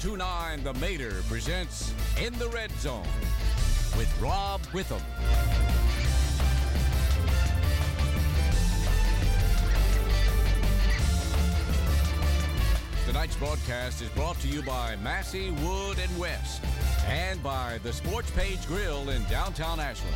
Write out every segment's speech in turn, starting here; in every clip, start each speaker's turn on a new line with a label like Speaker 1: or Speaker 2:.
Speaker 1: 1029 The Mater presents In the Red Zone with Rob Witham. Tonight's broadcast is brought to you by Massey, Wood, and West and by the Sports Page Grill in downtown Ashland.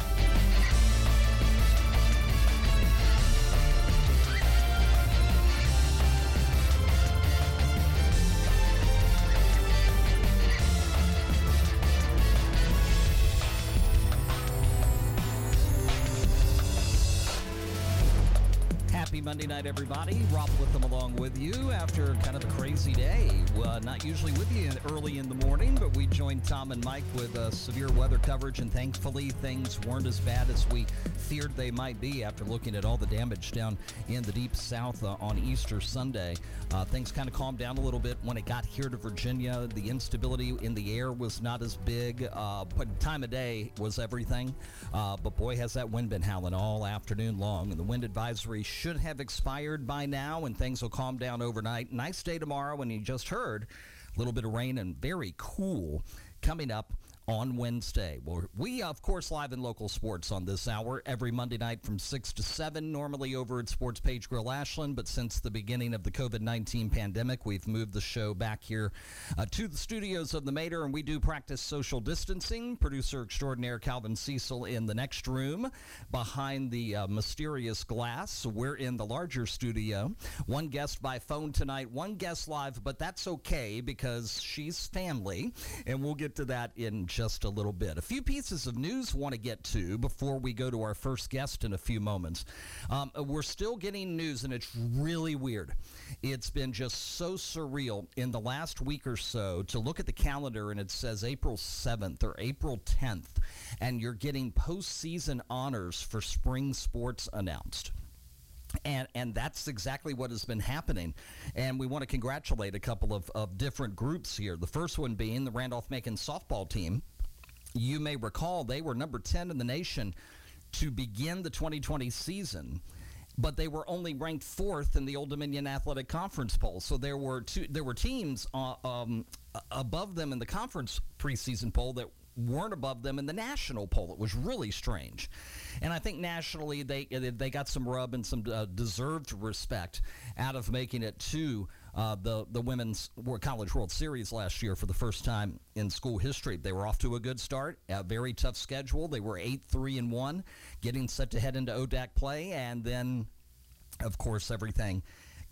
Speaker 2: Night, everybody. Rob Witham along with you after kind of a crazy day. Uh, not usually with you early in the morning, but we joined Tom and Mike with uh, severe weather coverage, and thankfully things weren't as bad as we feared they might be after looking at all the damage down in the deep south uh, on Easter Sunday. Uh, things kind of calmed down a little bit when it got here to Virginia. The instability in the air was not as big, uh, but time of day was everything. Uh, but boy, has that wind been howling all afternoon long, and the wind advisory should have expired by now, and things will calm down overnight. Nice day tomorrow, and you just heard a little bit of rain and very cool coming up on Wednesday. Well, we, of course, live in local sports on this hour every Monday night from 6 to 7, normally over at Sports Page Grill Ashland. But since the beginning of the COVID 19 pandemic, we've moved the show back here uh, to the studios of the Mater, and we do practice social distancing. Producer extraordinaire Calvin Cecil in the next room behind the uh, mysterious glass. We're in the larger studio. One guest by phone tonight, one guest live, but that's okay because she's family, and we'll get to that in just a little bit. A few pieces of news want to get to before we go to our first guest in a few moments. Um, we're still getting news, and it's really weird. It's been just so surreal in the last week or so to look at the calendar and it says April 7th or April 10th, and you're getting postseason honors for spring sports announced. And, and that's exactly what has been happening. And we want to congratulate a couple of, of different groups here. The first one being the Randolph Macon softball team. You may recall they were number 10 in the nation to begin the 2020 season but they were only ranked fourth in the Old Dominion Athletic Conference poll. So there were two, there were teams uh, um, above them in the conference preseason poll that weren't above them in the national poll. It was really strange, and I think nationally they they got some rub and some uh, deserved respect out of making it to uh, the the women's college World Series last year for the first time in school history. They were off to a good start, a very tough schedule. They were eight three and one, getting set to head into ODAC play, and then, of course, everything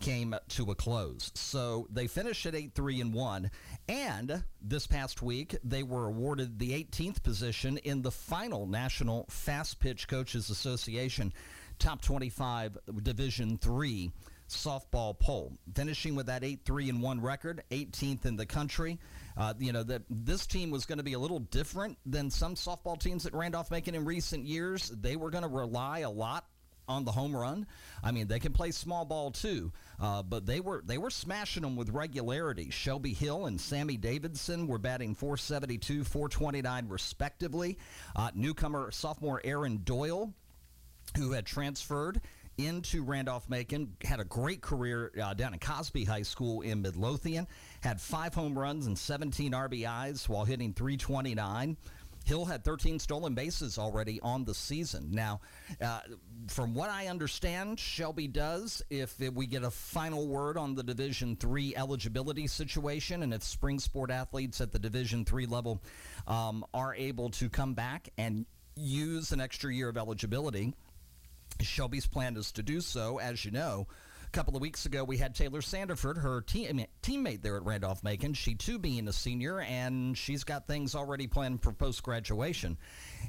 Speaker 2: came to a close. So they finished at 8 3 and 1. And this past week, they were awarded the 18th position in the final National Fast Pitch Coaches Association Top 25 Division 3 softball poll, finishing with that 8 3 and 1 record, 18th in the country. Uh, you know, that this team was going to be a little different than some softball teams at Randolph Macon in recent years. They were going to rely a lot on the home run. I mean, they can play small ball too, uh, but they were they were smashing them with regularity. Shelby Hill and Sammy Davidson were batting 472, 429 respectively. Uh, newcomer sophomore Aaron Doyle, who had transferred into Randolph Macon, had a great career uh, down at Cosby High School in Midlothian, had five home runs and 17 RBIs while hitting 329. Hill had 13 stolen bases already on the season. Now, uh, from what I understand, Shelby does. If we get a final word on the Division Three eligibility situation, and if spring sport athletes at the Division Three level um, are able to come back and use an extra year of eligibility, Shelby's plan is to do so. As you know, a couple of weeks ago, we had Taylor Sanderford, her team, teammate there at Randolph Macon. She too being a senior, and she's got things already planned for post graduation,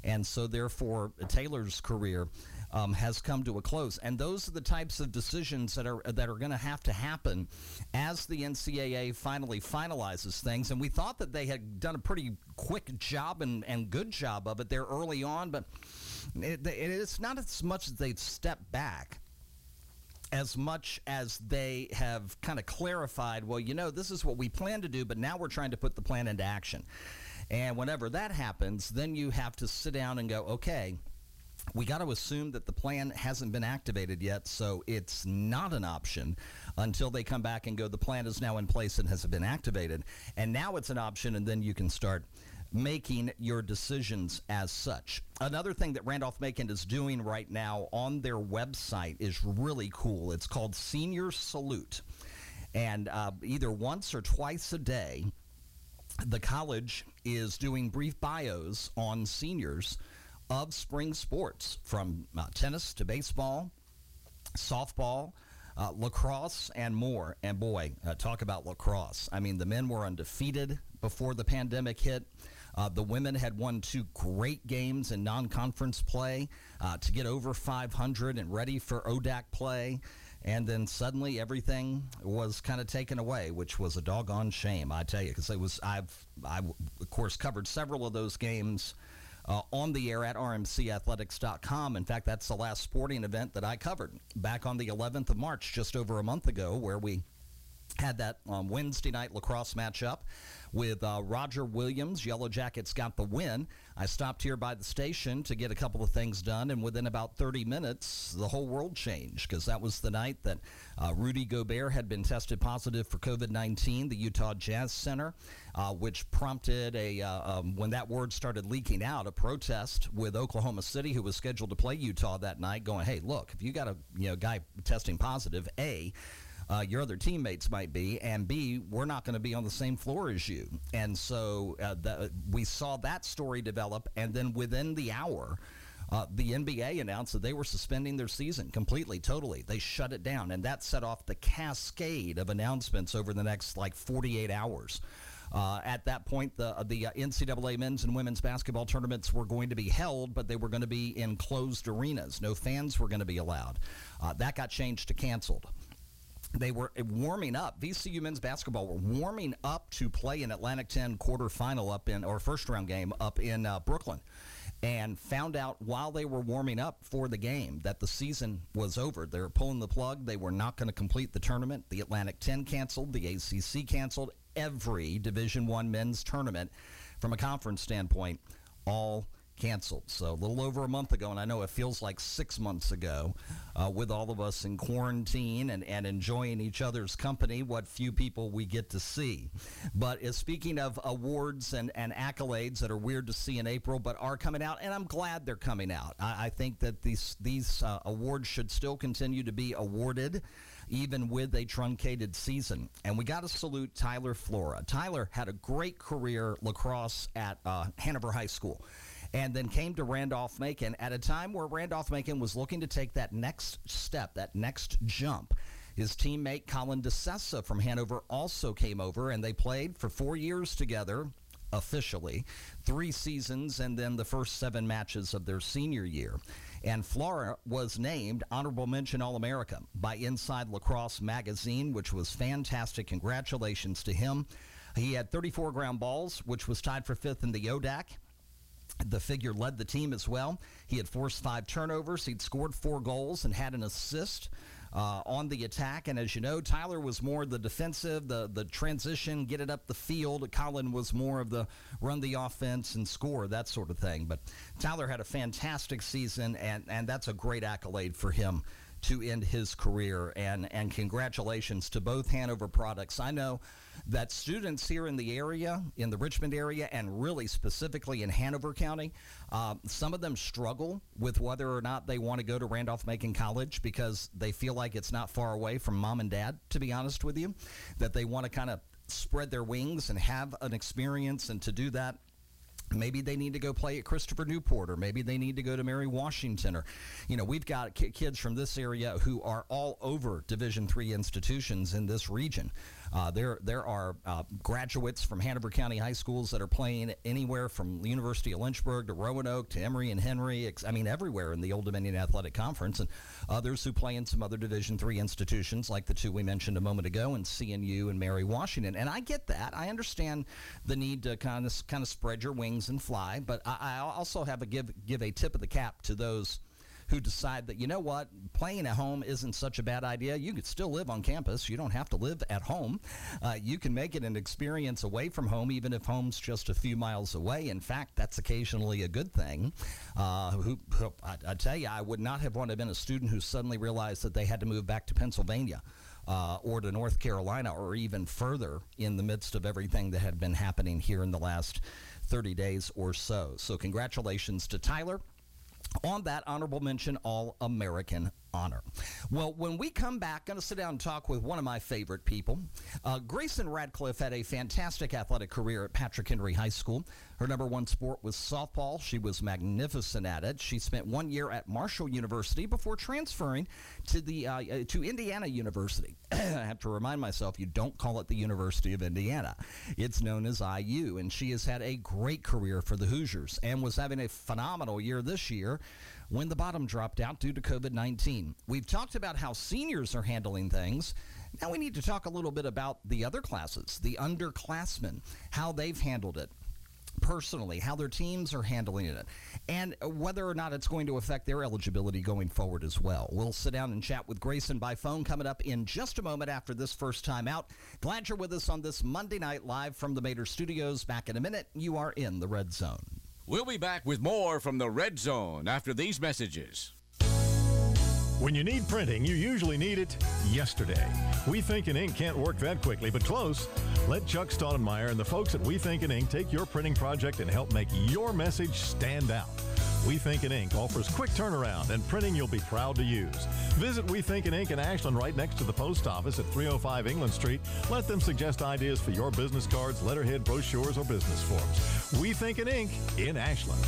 Speaker 2: and so therefore Taylor's career um, has come to a close. And those are the types of decisions that are that are going to have to happen as the NCAA finally finalizes things. And we thought that they had done a pretty quick job and, and good job of it there early on, but it, it's not as much as they've stepped back as much as they have kind of clarified, well, you know, this is what we plan to do, but now we're trying to put the plan into action. And whenever that happens, then you have to sit down and go, okay, we got to assume that the plan hasn't been activated yet, so it's not an option until they come back and go, the plan is now in place and has been activated. And now it's an option, and then you can start making your decisions as such. Another thing that Randolph Macon is doing right now on their website is really cool. It's called Senior Salute. And uh, either once or twice a day, the college is doing brief bios on seniors of spring sports from uh, tennis to baseball, softball, uh, lacrosse, and more. And boy, uh, talk about lacrosse. I mean, the men were undefeated before the pandemic hit. Uh, the women had won two great games in non conference play uh, to get over 500 and ready for ODAC play. And then suddenly everything was kind of taken away, which was a doggone shame, I tell you, because it was I've I of course covered several of those games uh, on the air at rmcathletics.com. In fact, that's the last sporting event that I covered back on the 11th of March, just over a month ago, where we had that um, Wednesday night lacrosse matchup with uh, Roger Williams. Yellow Jackets got the win. I stopped here by the station to get a couple of things done, and within about 30 minutes, the whole world changed because that was the night that uh, Rudy Gobert had been tested positive for COVID 19, the Utah Jazz Center, uh, which prompted a, uh, um, when that word started leaking out, a protest with Oklahoma City, who was scheduled to play Utah that night, going, hey, look, if you got a you know guy testing positive, A, uh, your other teammates might be, and B, we're not going to be on the same floor as you. And so uh, the, we saw that story develop, and then within the hour, uh, the NBA announced that they were suspending their season completely, totally. They shut it down, and that set off the cascade of announcements over the next like 48 hours. Uh, at that point, the the NCAA men's and women's basketball tournaments were going to be held, but they were going to be in closed arenas. No fans were going to be allowed. Uh, that got changed to canceled they were warming up. VCU men's basketball were warming up to play an Atlantic 10 quarterfinal up in, or first round game up in uh, Brooklyn. And found out while they were warming up for the game that the season was over. They were pulling the plug. They were not going to complete the tournament. The Atlantic 10 canceled. The ACC canceled. Every Division One men's tournament, from a conference standpoint, all canceled. So a little over a month ago, and I know it feels like six months ago, uh, with all of us in quarantine and, and enjoying each other's company, what few people we get to see. But uh, speaking of awards and, and accolades that are weird to see in April, but are coming out, and I'm glad they're coming out. I, I think that these these uh, awards should still continue to be awarded even with a truncated season. And we got to salute Tyler Flora. Tyler had a great career lacrosse at uh, Hanover High School and then came to Randolph Macon at a time where Randolph Macon was looking to take that next step, that next jump. His teammate Colin DeSessa from Hanover also came over, and they played for four years together officially, three seasons, and then the first seven matches of their senior year. And Flora was named Honorable Mention All America by Inside Lacrosse Magazine, which was fantastic. Congratulations to him. He had 34 ground balls, which was tied for fifth in the ODAC. The figure led the team as well. He had forced five turnovers. He'd scored four goals and had an assist uh, on the attack. And as you know, Tyler was more the defensive, the the transition, get it up the field. Colin was more of the run the offense and score that sort of thing. But Tyler had a fantastic season, and and that's a great accolade for him to end his career. And, and congratulations to both Hanover products. I know that students here in the area, in the Richmond area, and really specifically in Hanover County, uh, some of them struggle with whether or not they want to go to Randolph Macon College because they feel like it's not far away from mom and dad, to be honest with you, that they want to kind of spread their wings and have an experience. And to do that, maybe they need to go play at Christopher Newport or maybe they need to go to Mary Washington or you know we've got kids from this area who are all over division 3 institutions in this region uh, there, there are uh, graduates from Hanover County high schools that are playing anywhere from the University of Lynchburg to Roanoke to Emory and Henry. I mean, everywhere in the Old Dominion Athletic Conference, and others who play in some other Division three institutions like the two we mentioned a moment ago, and CNU and Mary Washington. And I get that. I understand the need to kind of kind of spread your wings and fly, but I, I also have a give give a tip of the cap to those who decide that, you know what, playing at home isn't such a bad idea. You could still live on campus. You don't have to live at home. Uh, you can make it an experience away from home, even if home's just a few miles away. In fact, that's occasionally a good thing. Uh, who, who I, I, tell you, I would not have wanted to have been a student who suddenly realized that they had to move back to Pennsylvania. Uh, or to North Carolina, or even further in the midst of everything that had been happening here in the last 30 days or so. So, congratulations to Tyler on that honorable mention All American honor. Well, when we come back, going to sit down and talk with one of my favorite people. Uh, Grayson Radcliffe had a fantastic athletic career at Patrick Henry High School. Her number one sport was softball. She was magnificent at it. She spent one year at Marshall University before transferring to the uh, uh to Indiana University. I have to remind myself, you don't call it the University of Indiana. It's known as IU, and she has had a great career for the Hoosiers and was having a phenomenal year this year when the bottom dropped out due to COVID 19. We've talked about how seniors are handling things. Now we need to talk a little bit about the other classes, the underclassmen, how they've handled it personally, how their teams are handling it, and whether or not it's going to affect their eligibility going forward as well. We'll sit down and chat with Grayson by phone coming up in just a moment after this first time out. Glad you're with us on this Monday night live from the Mater Studios. Back in a minute, you are in the Red Zone.
Speaker 1: We'll be back with more from the Red Zone after these messages.
Speaker 3: When you need printing, you usually need it yesterday. We Think in Ink can't work that quickly, but close. Let Chuck Stoudemire and the folks at We Think in Ink take your printing project and help make your message stand out. We Think in Ink offers quick turnaround and printing you'll be proud to use. Visit We Think in Ink in Ashland right next to the post office at 305 England Street. Let them suggest ideas for your business cards, letterhead, brochures, or business forms. We Think in Ink in Ashland.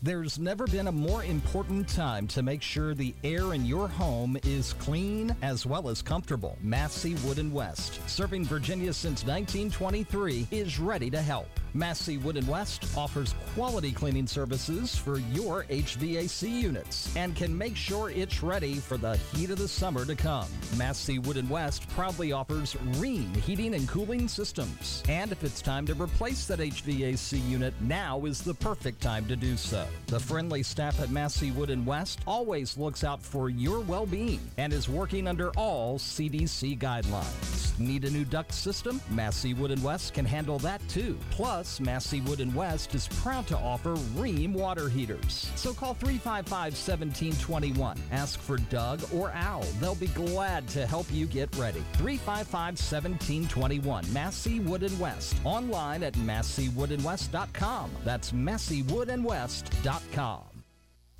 Speaker 2: There's never been a more important time to make sure the air in your home is clean as well as comfortable. Massey Wood and West, serving Virginia since 1923, is ready to help. Massey Wood and West offers quality cleaning services for your HVAC units and can make sure it's ready for the heat of the summer to come. Massey Wood and West proudly offers Rheem heating and cooling systems. And if it's time to replace that HVAC unit, now is the perfect time to do so. The friendly staff at Massey Wood and West always looks out for your well-being and is working under all CDC guidelines. Need a new duct system? Massey Wood and West can handle that too. Plus Massey Wood and West is proud to offer Rheem water heaters. So call 355 1721. Ask for Doug or Al. They'll be glad to help you get ready. 355 1721. Massey Wood and West. Online at masseywoodandwest.com. That's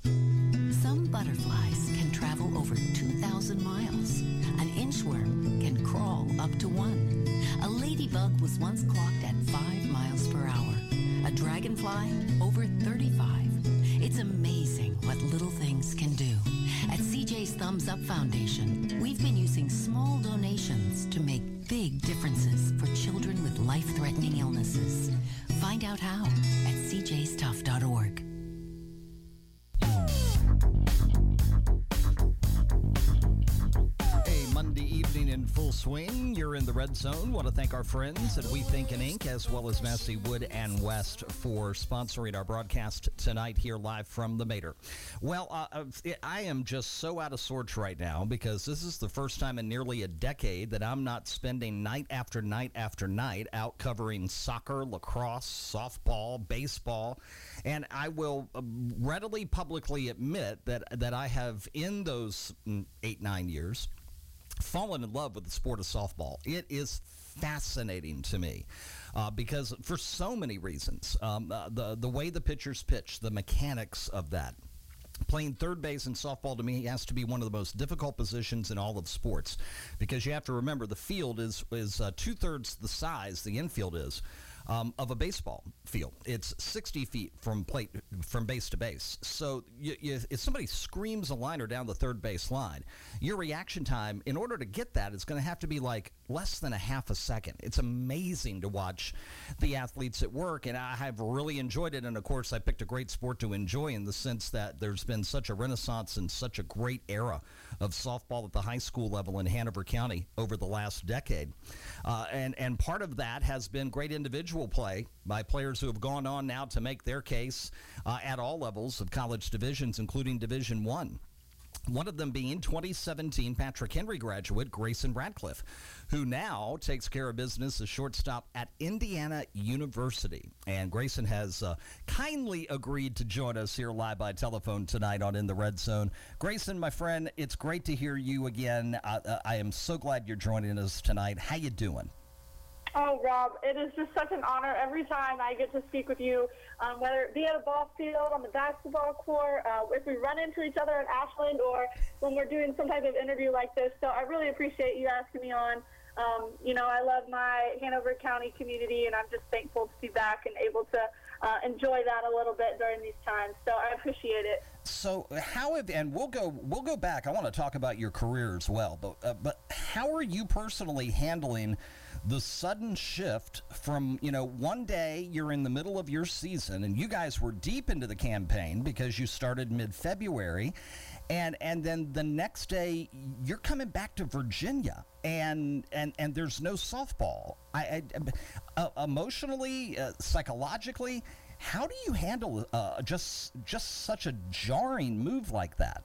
Speaker 4: Some butterflies can travel over 2,000 miles. An inchworm can crawl up to one. A ladybug was once clocked at 5 miles per hour. A dragonfly over 35. It's amazing what little things can do. At CJ's Thumbs Up Foundation, we've been using small donations to make big differences for children with life-threatening illnesses. Find out how at cjstuff.org.
Speaker 2: swing. You're in the red zone. Want to thank our friends at We Think in Ink as well as Massey Wood and West for sponsoring our broadcast tonight here live from the Mater. Well, uh, uh I am just so out of sorts right now because this is the first time in nearly a decade that I'm not spending night after night after night out covering soccer, lacrosse, softball, baseball, and I will uh, readily publicly admit that that I have in those mm, eight nine years fallen in love with the sport of softball. It is fascinating to me. Uh, because for so many reasons, um, uh, the the way the pitchers pitch, the mechanics of that, playing third base in softball to me has to be one of the most difficult positions in all of sports because you have to remember the field is is uh, two thirds the size the infield is um, of a baseball field. It's 60 feet from plate from base to base. So you, you, if somebody screams a liner down the third base line, your reaction time, in order to get that, is going to have to be like less than a half a second. It's amazing to watch the athletes at work, and I have really enjoyed it. And of course, I picked a great sport to enjoy in the sense that there's been such a renaissance and such a great era of softball at the high school level in Hanover County over the last decade. Uh, and, and part of that has been great individual play by players who have gone on now to make their case uh, at all levels of college divisions, including Division One. One of them being 2017 Patrick Henry graduate Grayson Radcliffe, who now takes care of business as shortstop at Indiana University. And Grayson has uh, kindly agreed to join us here live by telephone tonight on In the Red Zone. Grayson, my friend, it's great to hear you again. I, uh, I am so glad you're joining us tonight. How you doing?
Speaker 5: Oh, Rob, it is just such an honor every time I get to speak with you, um, whether it be at a ball field, on the basketball court, uh, if we run into each other at Ashland, or when we're doing some type of interview like this. So I really appreciate you asking me on. Um, you know, I love my Hanover County community, and I'm just thankful to be back and able to uh, enjoy that a little bit during these times. So I appreciate it.
Speaker 2: So how have and we'll go we'll go back. I want to talk about your career as well, but uh, but how are you personally handling? The sudden shift from, you know, one day you're in the middle of your season and you guys were deep into the campaign because you started mid February. And, and then the next day you're coming back to Virginia and and and there's no softball. I, I uh, emotionally, uh, psychologically, how do you handle uh, just just such a jarring move like that?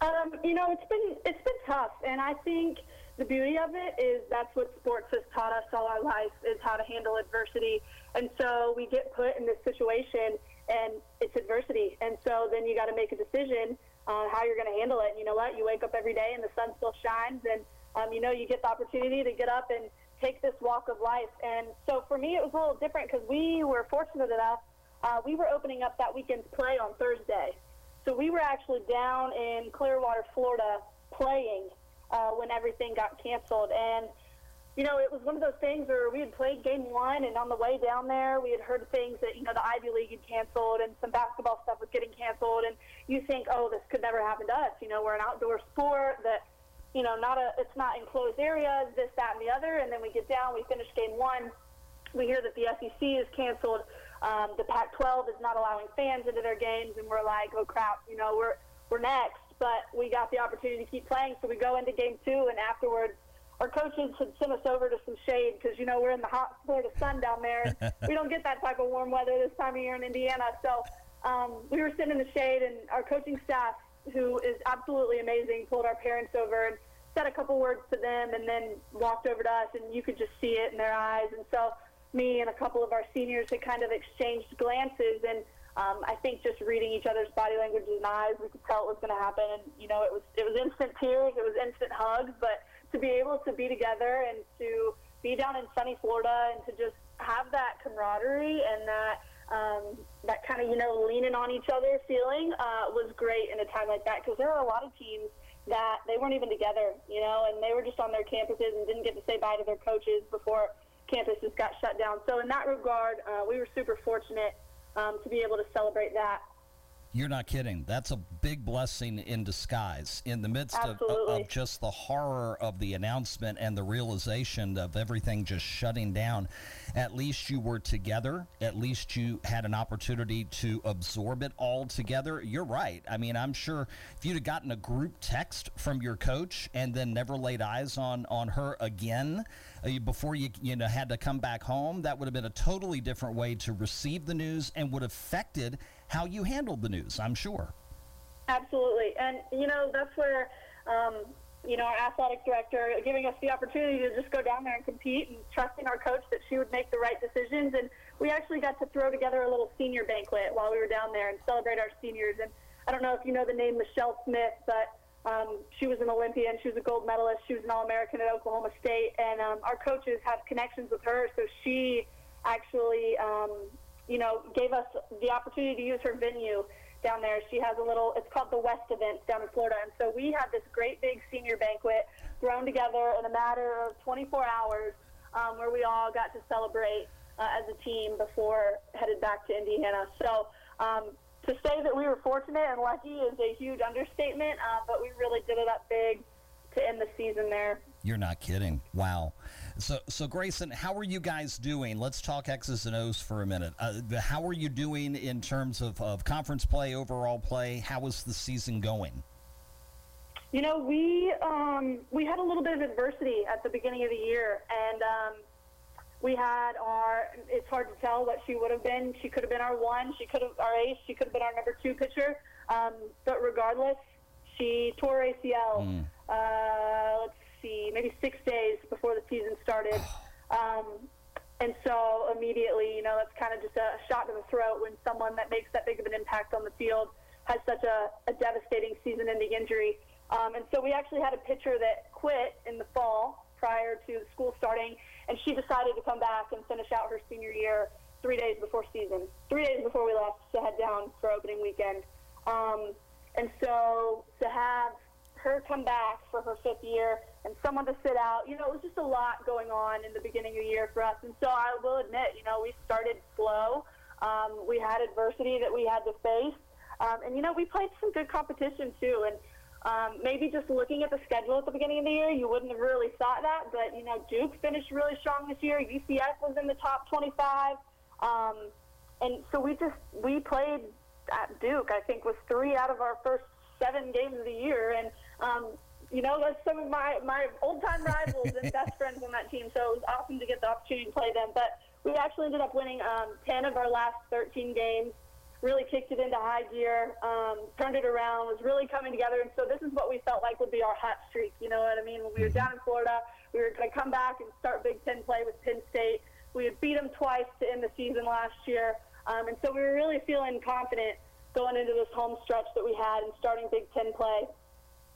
Speaker 5: Um, you know, it's been it's been tough, and I think the beauty of it is that's what sports has taught us all our life is how to handle adversity. And so we get put in this situation and it's adversity. And so then you got to make a decision on how you're going to handle it. And you know what? You wake up every day and the sun still shines and um, you know you get the opportunity to get up and take this walk of life. And so for me it was a little different because we were fortunate enough uh, we were opening up that weekend's play on Thursday. So we were actually down in Clearwater, Florida, playing uh, when everything got canceled. And, you know, it was one of those things where we had played game one, and on the way down there, we had heard things that, you know, the Ivy League had canceled and some basketball stuff was getting canceled. And you think, oh, this could never happen to us. You know, we're an outdoor sport that, you know, not a, it's not enclosed areas, this, that, and the other. And then we get down, we finish game one. We hear that the SEC is canceled. Um, the Pac-12 is not allowing fans into their games, and we're like, oh crap, you know, we're we're next but we got the opportunity to keep playing. So we go into game two, and afterwards, our coaches had sent us over to some shade because you know we're in the hot Florida sun down there. We don't get that type of warm weather this time of year in Indiana. So um, we were sitting in the shade, and our coaching staff, who is absolutely amazing, pulled our parents over and said a couple words to them, and then walked over to us, and you could just see it in their eyes. And so me and a couple of our seniors had kind of exchanged glances and um, I think just reading each other's body language and eyes, we could tell it was going to happen. And you know, it was it was instant tears, it was instant hugs, but to be able to be together and to be down in sunny Florida and to just have that camaraderie and that um, that kind of you know leaning on each other feeling uh, was great in a time like that because there are a lot of teams that they weren't even together, you know, and they were just on their campuses and didn't get to say bye to their coaches before campuses got shut down. So in that regard, uh, we were super fortunate um, to be able to celebrate that.
Speaker 2: You're not kidding. That's a big blessing in disguise in the midst of, of, just the horror of the announcement and the realization of everything just shutting down. At least you were together. At least you had an opportunity to absorb it all together. You're right. I mean, I'm sure if you'd have gotten a group text from your coach and then never laid eyes on, on her again, before you you know had to come back home, that would have been a totally different way to receive the news and would have affected how you handled the news. I'm sure.
Speaker 5: Absolutely, and you know that's where. Um, you know, our athletic director giving us the opportunity to just go down there and compete and trusting our coach that she would make the right decisions. And we actually got to throw together a little senior banquet while we were down there and celebrate our seniors. And I don't know if you know the name Michelle Smith, but um, she was an Olympian. She was a gold medalist. She was an All-American at Oklahoma State, and um, our coaches have connections with her. So she actually, um, you know, gave us the opportunity to use her venue down there. She has a little. It's called the West Events down in Florida, and so we had this great big senior banquet thrown together in a matter of 24 hours, um, where we all got to celebrate uh, as a team before headed back to Indiana. So um, to say that we were fortunate and lucky is a huge understatement, uh, but we really did it up big to end the season there.
Speaker 2: You're not kidding. Wow. So, so Grayson, how are you guys doing? Let's talk X's and O's for a minute. Uh, the, how are you doing in terms of, of conference play, overall play? How is the season going?
Speaker 5: You know, we um, we had a little bit of adversity at the beginning of the year, and um, we had our. It's hard to tell what she would have been. She could have been our one. She could have our ace. She could have been our number two pitcher. Um, but regardless, she tore ACL. Mm. Uh, let's see, maybe six days before the season started. Um, and so immediately, you know, that's kind of just a shot to the throat when someone that makes that big of an impact on the field has such a, a devastating season-ending injury. Um, and so we actually had a pitcher that quit in the fall prior to the school starting, and she decided to come back and finish out her senior year three days before season, three days before we left to head down for opening weekend. Um, and so to have her come back for her fifth year and someone to sit out, you know, it was just a lot going on in the beginning of the year for us. And so I will admit, you know, we started slow. Um, we had adversity that we had to face. Um, and, you know, we played some good competition too. And um, maybe just looking at the schedule at the beginning of the year, you wouldn't have really thought that. But, you know, Duke finished really strong this year. UCF was in the top 25. Um, and so we just, we played at Duke, I think, was three out of our first seven games of the year. And, um, you know, that's some of my, my old time rivals and best friends on that team. So it was awesome to get the opportunity to play them. But we actually ended up winning um, 10 of our last 13 games really kicked it into high gear, um, turned it around, was really coming together. And so this is what we felt like would be our hot streak. You know what I mean? When we were down in Florida, we were going to come back and start Big Ten play with Penn State. We had beat them twice to end the season last year. Um, and so we were really feeling confident going into this home stretch that we had and starting Big Ten play.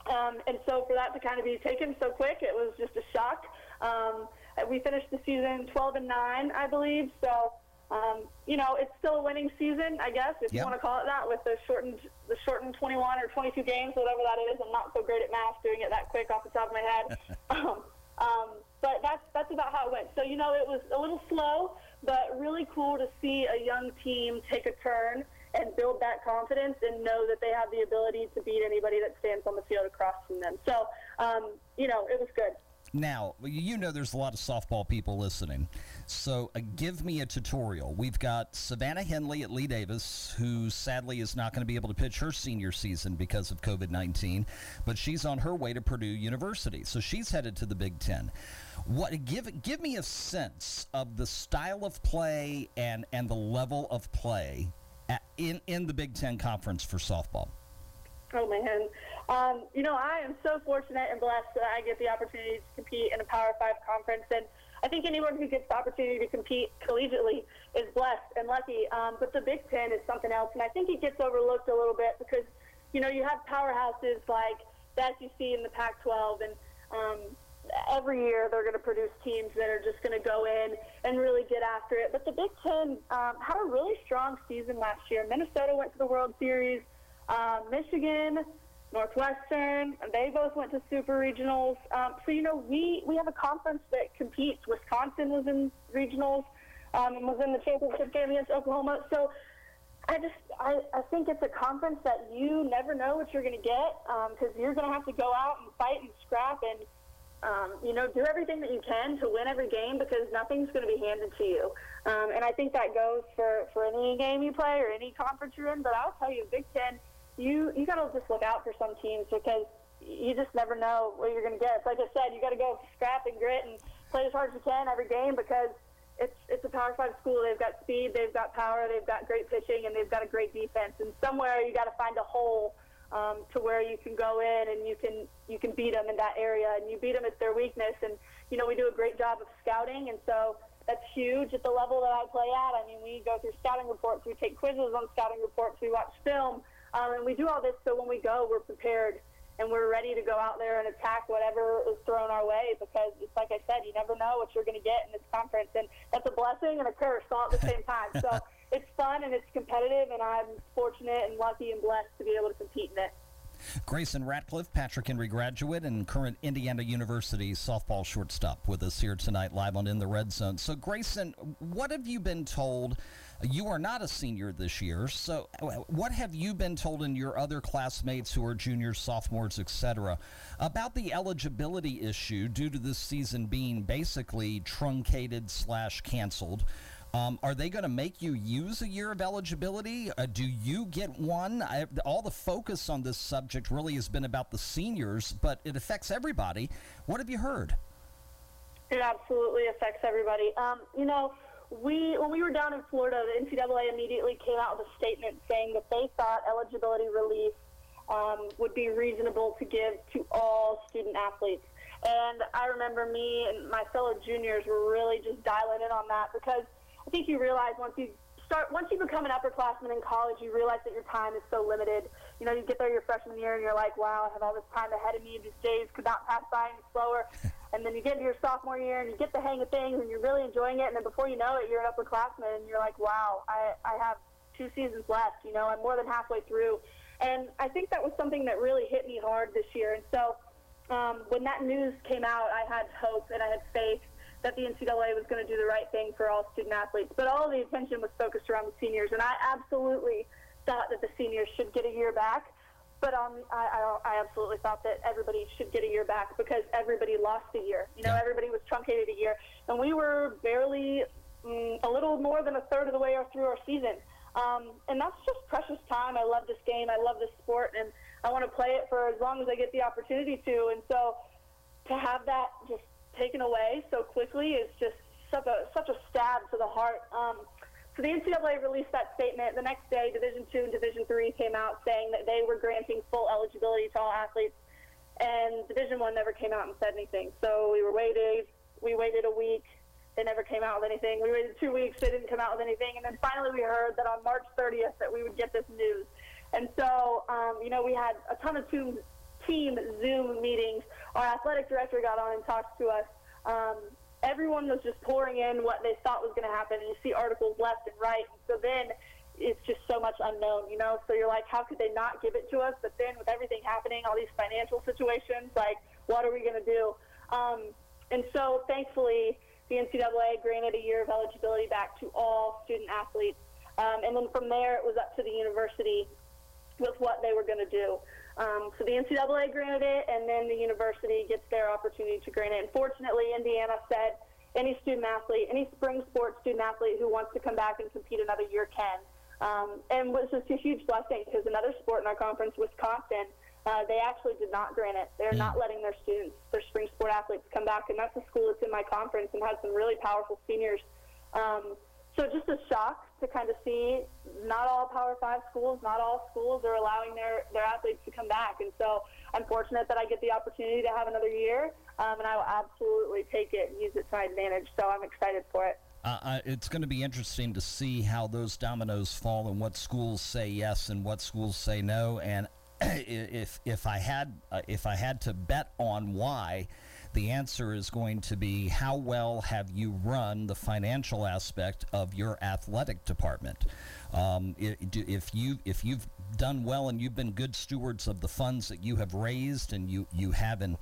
Speaker 5: Um, and so for that to kind of be taken so quick, it was just a shock. Um, we finished the season 12 and 9, I believe. So um, you know, it's still a winning season, I guess, if yep. you want to call it that, with the shortened the shortened 21 or 22 games, whatever that is. I'm not so great at math doing it that quick off the top of my head. um, um, but that's that's about how it went. So you know, it was a little slow, but really cool to see a young team take a turn and build that confidence and know that they have the ability to beat anybody that stands on the field across from them. So um, you know, it was good.
Speaker 2: Now, you know there's a lot of softball people listening. So uh, give me a tutorial. We've got Savannah Henley at Lee Davis, who sadly is not going to be able to pitch her senior season because of COVID 19, but she's on her way to Purdue University. So she's headed to the Big Ten. What give give me a sense of the style of play and and the level of play at, in in the Big Ten conference for softball.
Speaker 5: Man, um, you know I am so fortunate and blessed that I get the opportunity to compete in a Power Five conference and I think anyone who gets the opportunity to compete collegiately is blessed and lucky. Um, but the Big Ten is something else, and I think it gets overlooked a little bit because, you know, you have powerhouses like the SEC and the Pac-12, and um, every year they're going to produce teams that are just going to go in and really get after it. But the Big Ten um, had a really strong season last year. Minnesota went to the World Series. Um, Michigan Northwestern, they both went to super regionals. Um, so, you know, we, we have a conference that competes. Wisconsin was in regionals um, and was in the championship game against Oklahoma. So I just, I, I think it's a conference that you never know what you're going to get because um, you're going to have to go out and fight and scrap and, um, you know, do everything that you can to win every game because nothing's going to be handed to you. Um, and I think that goes for, for any game you play or any conference you're in. But I'll tell you, Big Ten – you you got to just look out for some teams because you just never know what you're going to get. Like I said, you got to go scrap and grit and play as hard as you can every game because it's it's a Power Five school. They've got speed, they've got power, they've got great pitching, and they've got a great defense. And somewhere you got to find a hole um, to where you can go in and you can you can beat them in that area, and you beat them at their weakness. And you know we do a great job of scouting, and so that's huge at the level that I play at. I mean, we go through scouting reports, we take quizzes on scouting reports, we watch film. Um, and we do all this so when we go, we're prepared and we're ready to go out there and attack whatever is thrown our way because it's like I said, you never know what you're going to get in this conference. And that's a blessing and a curse all at the same time. So it's fun and it's competitive, and I'm fortunate and lucky and blessed to be able to compete in it.
Speaker 2: Grayson Radcliffe, Patrick Henry graduate and current Indiana University softball shortstop with us here tonight live on In the Red Zone. So, Grayson, what have you been told You are not a senior this year, so uh, what have you been told in your other classmates who are juniors, sophomores, etc., about the eligibility issue due to this season being basically truncated slash canceled? Um, are they going to make you use a year of eligibility? Uh, do you get one? I, all the focus on this subject really has been about the seniors, but it affects everybody. What have you heard?
Speaker 5: It absolutely affects everybody. Um, you know, we when we were down in Florida, the NCAA immediately came out with a statement saying that they thought eligibility relief um, would be reasonable to give to all student athletes. And I remember me and my fellow juniors were really just dialing in on that because I think you realize once you start once you become an upperclassman in college, you realize that your time is so limited. You know, you get there your freshman year and you're like, wow, I have all this time ahead of me. These days could not pass by any slower. and then you get into your sophomore year and you get the hang of things and you're really enjoying it. And then before you know it, you're an upperclassman and you're like, wow, I, I have two seasons left. You know, I'm more than halfway through. And I think that was something that really hit me hard this year. And so um, when that news came out, I had hope and I had faith that the NCAA was going to do the right thing for all student athletes. But all the attention was focused around the seniors, and I absolutely thought that the seniors should get a year back. But um, I, I, I absolutely thought that everybody should get a year back because everybody lost a year. You know, yeah. everybody was truncated a year, and we were barely mm, a little more than a third of the way through our season. Um, and that's just precious time. I love this game. I love this sport, and I want to play it for as long as I get the opportunity to. And so, to have that just taken away so quickly is just such a such a stab to the heart. Um, so the NCAA released that statement. The next day, Division Two and Division Three came out saying that they were granting full eligibility to all athletes, and Division One never came out and said anything. So we were waiting. We waited a week. They never came out with anything. We waited two weeks. They didn't come out with anything. And then finally, we heard that on March 30th that we would get this news. And so, um, you know, we had a ton of team, team Zoom meetings. Our athletic director got on and talked to us um, everyone was just pouring in what they thought was going to happen, and you see articles left and right. And so then it's just so much unknown, you know. So you're like, how could they not give it to us? But then with everything happening, all these financial situations, like, what are we going to do? Um, and so thankfully, the NCAA granted a year of eligibility back to all student athletes. Um, and then from there, it was up to the university with what they were going to do. Um, so the NCAA granted it, and then the university gets their opportunity to grant it. And fortunately, Indiana said any student athlete, any spring sports student athlete who wants to come back and compete another year can. Um, and was just a huge blessing because another sport in our conference, Wisconsin, uh, they actually did not grant it. They're not letting their students, their spring sport athletes, come back, and that's a school that's in my conference and has some really powerful seniors. Um, so just a shock to kind of see not all Power Five schools, not all schools are allowing their, their athletes to come back. And so I'm fortunate that I get the opportunity to have another year, um, and I will absolutely take it and use it to my advantage. So I'm excited for it.
Speaker 2: Uh, it's going to be interesting to see how those dominoes fall and what schools say yes and what schools say no. And if if I had uh, if I had to bet on why, the answer is going to be how well have you run the financial aspect of your athletic department. Um, if you if you've done well and you've been good stewards of the funds that you have raised and you you have in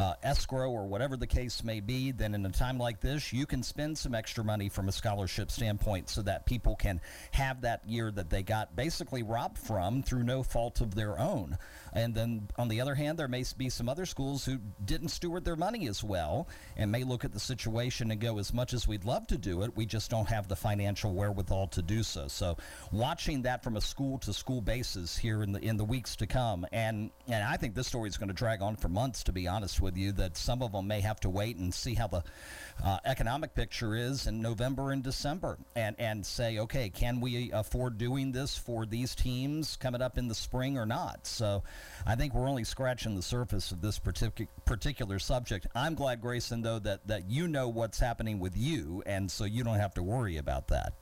Speaker 2: uh, escrow or whatever the case may be, then in a time like this, you can spend some extra money from a scholarship standpoint so that people can have that year that they got basically robbed from through no fault of their own. And then on the other hand, there may be some other schools who didn't steward their money as well and may look at the situation and go, as much as we'd love to do it, we just don't have the financial wherewithal to do so. So watching that from a school to school basis here in the in the weeks to come, and and I think this story is going to drag on for months, to be honest with you. That some of them may have to wait and see how the uh, economic picture is in November and December, and and say, okay, can we afford doing this for these teams coming up in the spring or not? So, I think we're only scratching the surface of this particular particular subject. I'm glad, Grayson, though, that that you know what's happening with you, and so you don't have to worry about that.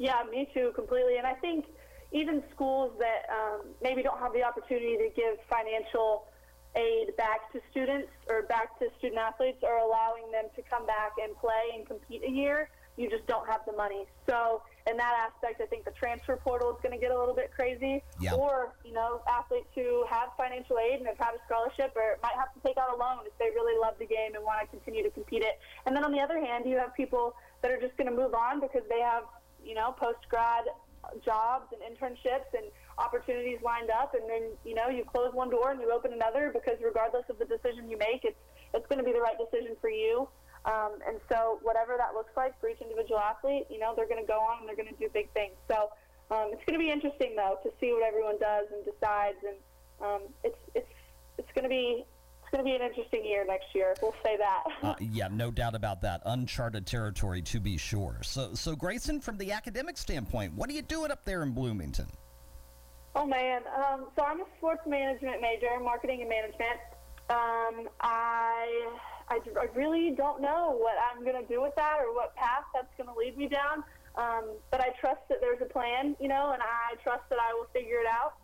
Speaker 5: Yeah, me too, completely. And I think even schools that um, maybe don't have the opportunity to give financial aid back to students or back to student athletes are allowing them to come back and play and compete a year. You just don't have the money. So in that aspect, I think the transfer portal is going to get a little bit crazy. Yeah. Or, you know, athletes who have financial aid and have had a scholarship or might have to take out a loan if they really love the game and want to continue to compete it. And then on the other hand, you have people that are just going to move on because they have you know, post grad jobs and internships and opportunities lined up, and then you know you close one door and you open another because regardless of the decision you make, it's it's going to be the right decision for you. Um, and so whatever that looks like for each individual athlete, you know, they're going to go on and they're going to do big things. So um, it's going to be interesting though to see what everyone does and decides, and um, it's it's it's going to be it's going to be an interesting year next year. We'll say that.
Speaker 2: uh, yeah, no doubt about that. Uncharted territory to be sure. So, so Grayson, from the academic standpoint, what are you doing up there in Bloomington?
Speaker 5: Oh man, um, so I'm a sports management major, marketing and management. Um, I, I I really don't know what I'm going to do with that or what path that's going to lead me down. Um, but I trust that there's a plan, you know, and I trust that I will figure it out.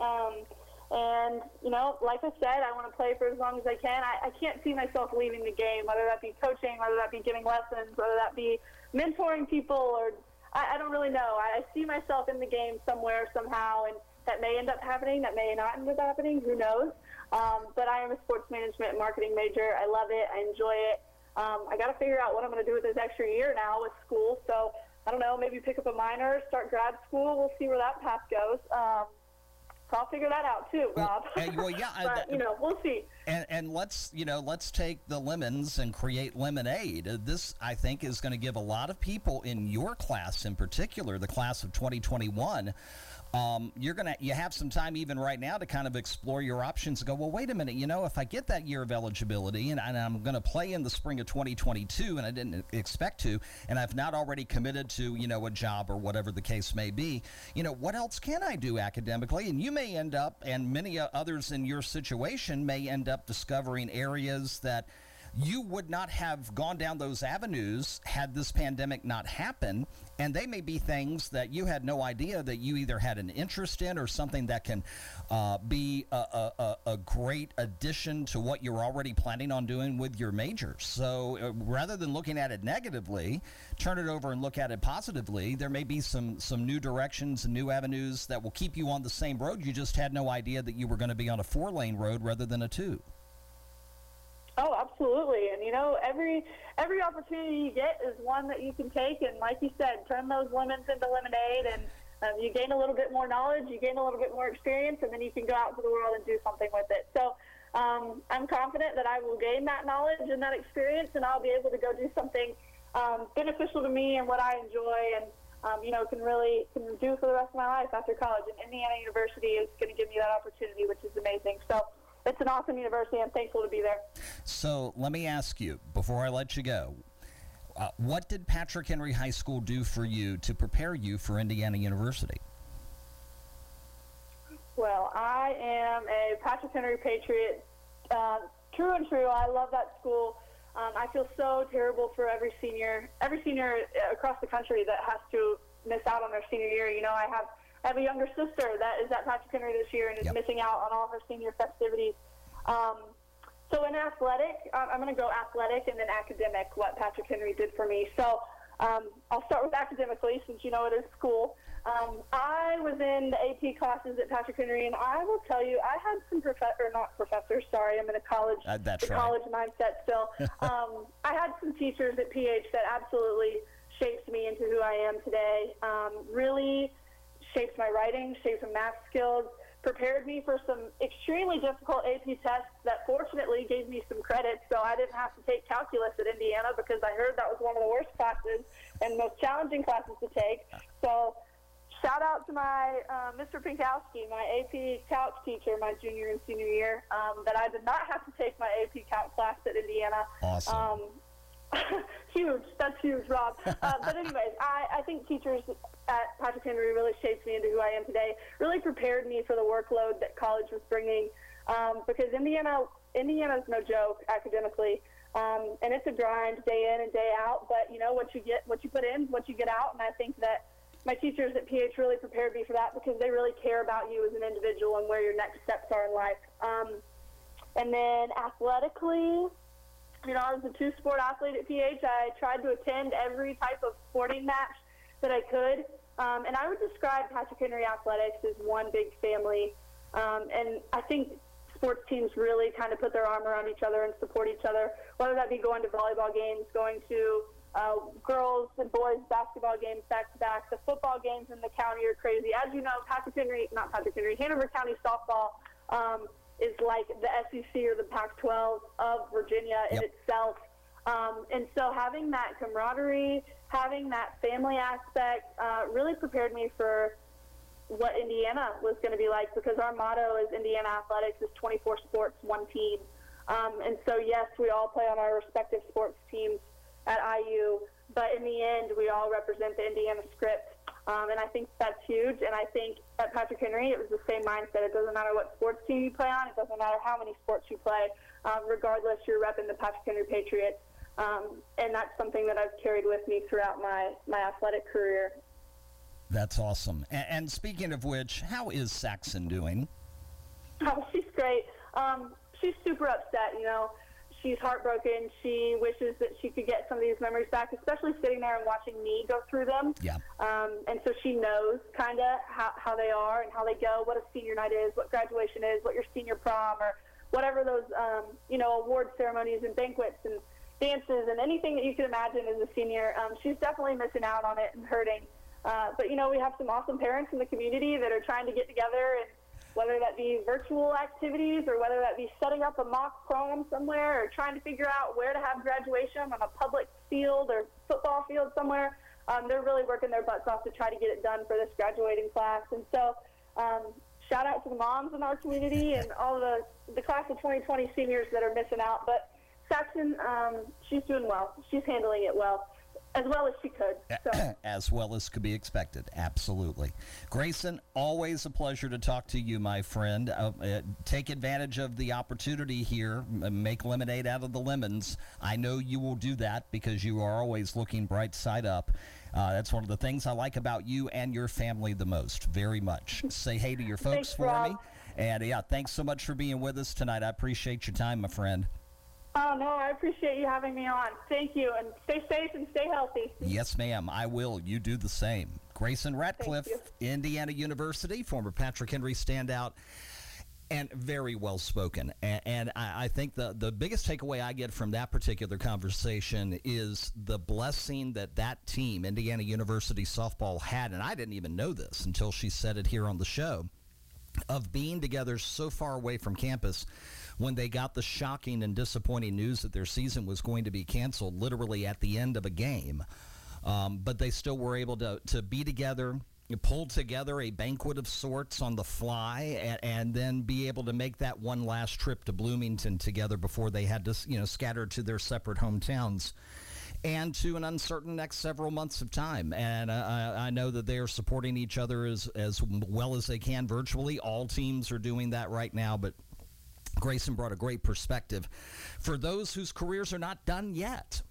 Speaker 5: Um, and, you know, like I said, I want to play for as long as I can. I, I can't see myself leaving the game, whether that be coaching, whether that be giving lessons, whether that be mentoring people, or I, I don't really know. I, I see myself in the game somewhere, somehow, and that may end up happening, that may not end up happening, who knows. Um, but I am a sports management marketing major. I love it, I enjoy it. Um, I got to figure out what I'm going to do with this extra year now with school. So I don't know, maybe pick up a minor, start grad school. We'll see where that path goes. Um, so I'll figure that out too, Rob.
Speaker 2: Well, uh, well yeah,
Speaker 5: but, you know, we'll see.
Speaker 2: And, and let's you know let's take the lemons and create lemonade. This I think is going to give a lot of people in your class, in particular, the class of 2021 um, you're gonna you have some time even right now to kind of explore your options go well wait a minute you know if i get that year of eligibility and, and i'm going to play in the spring of 2022 and i didn't expect to and i've not already committed to you know a job or whatever the case may be you know what else can i do academically? And you may end up and many others in your situation may end up discovering areas that you would not have gone down those avenues had this pandemic not happened. And they may be things that you had no idea that you either had an interest in or something that can uh, be a, a, a, great addition to what you're already planning on doing with your major. So uh, rather than looking at it negatively, turn it over and look at it positively. There may be some, some new directions and new avenues that will keep you on the same road. You just had no idea that you were going to be on a four lane road rather than a two.
Speaker 5: Oh, absolutely. And you know, every every opportunity you get is one that you can take, and like you said, turn those lemons into lemonade, and um, you gain a little bit more knowledge, you gain a little bit more experience, and then you can go out to the world and do something with it. So. Um, I'm confident that I will gain that knowledge and that experience, and I'll be able to go do something um, beneficial to me and what I enjoy, and um, you know, can really can do for the rest of my life after college. And Indiana University is going to give me that opportunity, which is amazing. So it's an awesome university. I'm thankful to be there.
Speaker 2: So let me ask you before I let you go. Uh, what did Patrick Henry High School do for you to prepare you for Indiana University?
Speaker 5: Well, I am a Patrick Henry Patriot, uh, true and true. I love that school. Um, I feel so terrible for every senior, every senior across the country that has to miss out on their senior year. You know, I have I have a younger sister that is at Patrick Henry this year and is yep. missing out on all her senior festivities. Um, so in athletic, I'm going to go athletic and then academic. What Patrick Henry did for me. So um, I'll start with academically since you know it is school. Um, I was in the AP classes at Patrick Henry, and I will tell you, I had some professor, not professors. Sorry, I'm in a college,
Speaker 2: uh, that's
Speaker 5: the
Speaker 2: right.
Speaker 5: college mindset still. um, I had some teachers at PH that absolutely shaped me into who I am today. Um, really shaped my writing, shaped my math skills, prepared me for some extremely difficult AP tests that fortunately gave me some credit so I didn't have to take calculus at Indiana because I heard that was one of the worst classes and most challenging classes to take. So shout out to my uh, Mr. Pinkowski, my AP Calc teacher, my junior and senior year, um, that I did not have to take my AP Calc class at Indiana.
Speaker 2: Awesome. Um,
Speaker 5: huge. That's huge, Rob. Uh, but anyways, I, I think teachers at Patrick Henry really shaped me into who I am today. Really prepared me for the workload that college was bringing. Um, because Indiana, Indiana's no joke academically, um, and it's a grind day in and day out. But you know what you get, what you put in, what you get out. And I think that my teachers at PH really prepared me for that because they really care about you as an individual and where your next steps are in life. Um, and then athletically, you know, I was a two sport athlete at PH. I tried to attend every type of sporting match that I could. Um, and I would describe Patrick Henry Athletics as one big family. Um, and I think sports teams really kind of put their arm around each other and support each other, whether that be going to volleyball games, going to uh, girls and boys basketball games back to back. The football games in the county are crazy. As you know, Patrick Henry, not Patrick Henry, Hanover County softball um, is like the SEC or the Pac-12 of Virginia in
Speaker 2: Yep.
Speaker 5: itself. Um, and so having that camaraderie, having that family aspect, uh, really prepared me for what Indiana was going to be like because our motto is Indiana Athletics is 24 sports, one team. Um, and so, yes, we all play on our respective sports teams at IU, but in the end, we all represent the Indiana script. Um, and I think that's huge. And I think at Patrick Henry, it was the same mindset. It doesn't matter what sports team you play on, it doesn't matter how many sports you play. Um, regardless, you're repping the Patrick Henry Patriots. Um, and that's something that I've carried with me throughout my, my athletic career.
Speaker 2: That's awesome. And, and speaking of which, how is Saxon doing?
Speaker 5: Oh, she's great. Um, she's super upset. You know, she's heartbroken. She wishes that she could get some of these memories back, especially sitting there and watching me go through them.
Speaker 2: Yeah.
Speaker 5: Um, and so she knows kind of how, how they are and how they go, what a senior night is, what graduation is, what your senior prom, or whatever those, um, you know, award ceremonies and banquets and dances and anything that you can imagine as a senior. Um, she's definitely missing out on it and hurting. Uh, but, you know, we have some awesome parents in the community that are trying to get together and whether that be virtual activities or whether that be setting up a mock prom somewhere or trying to figure out where to have graduation on a public field or football field somewhere. Um, they're really working their butts off to try to get it done for this graduating class. And so, um, shout out to the moms in our community and all the the class of 2020 seniors that are missing out. But Saxon, um, she's doing well. She's handling it well, as well as she could. So.
Speaker 2: as well as could be expected. Absolutely. Grayson, always a pleasure to talk to you, my friend. Uh, uh, take advantage of the opportunity here. Make lemonade out of the lemons. I know you will do that because you are always looking bright side up. Uh, that's one of the things I like about you and your family the most, very much. Say hey to your folks
Speaker 5: Thanks,
Speaker 2: for
Speaker 5: Rob.
Speaker 2: me. And yeah, thanks so much for being with us tonight. I appreciate your time, my friend.
Speaker 5: Oh no, I appreciate you having me on. Thank you, and stay safe and stay healthy.
Speaker 2: Yes, ma'am. I will. You do the same. Grayson
Speaker 5: Radcliffe.
Speaker 2: Indiana University, former Patrick Henry standout, and very well spoken. And, and I, I think the, the biggest takeaway I get from that particular conversation is the blessing that that team, Indiana University softball, had. And I didn't even know this until she said it here on the show of being together so far away from campus when they got the shocking and disappointing news that their season was going to be canceled literally at the end of a game. Um, but they still were able to, to be together, pull together a banquet of sorts on the fly, and, and then be able to make that one last trip to Bloomington together before they had to, you know, scatter to their separate hometowns and to an uncertain next several months of time. And I, I know that they are supporting each other as, as well as they can virtually. All teams are doing that right now, but Grayson brought a great perspective for those whose careers are not done yet.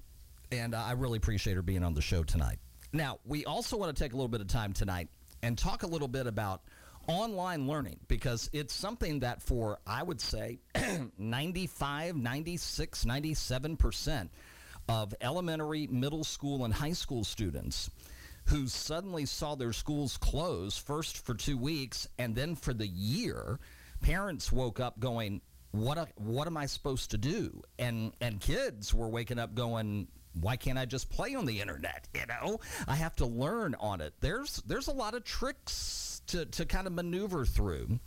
Speaker 2: And uh, I really appreciate her being on the show tonight. Now, we also want to take a little bit of time tonight and talk a little bit about online learning because it's something that for, I would say, 95, 96, 97% of elementary, middle school, and high school students who suddenly saw their schools close first for two weeks and then for the year, parents woke up going, "What? What am I supposed to do?" And and kids were waking up going, "Why can't I just play on the internet? You know, I have to learn on it." There's there's a lot of tricks to to kind of maneuver through.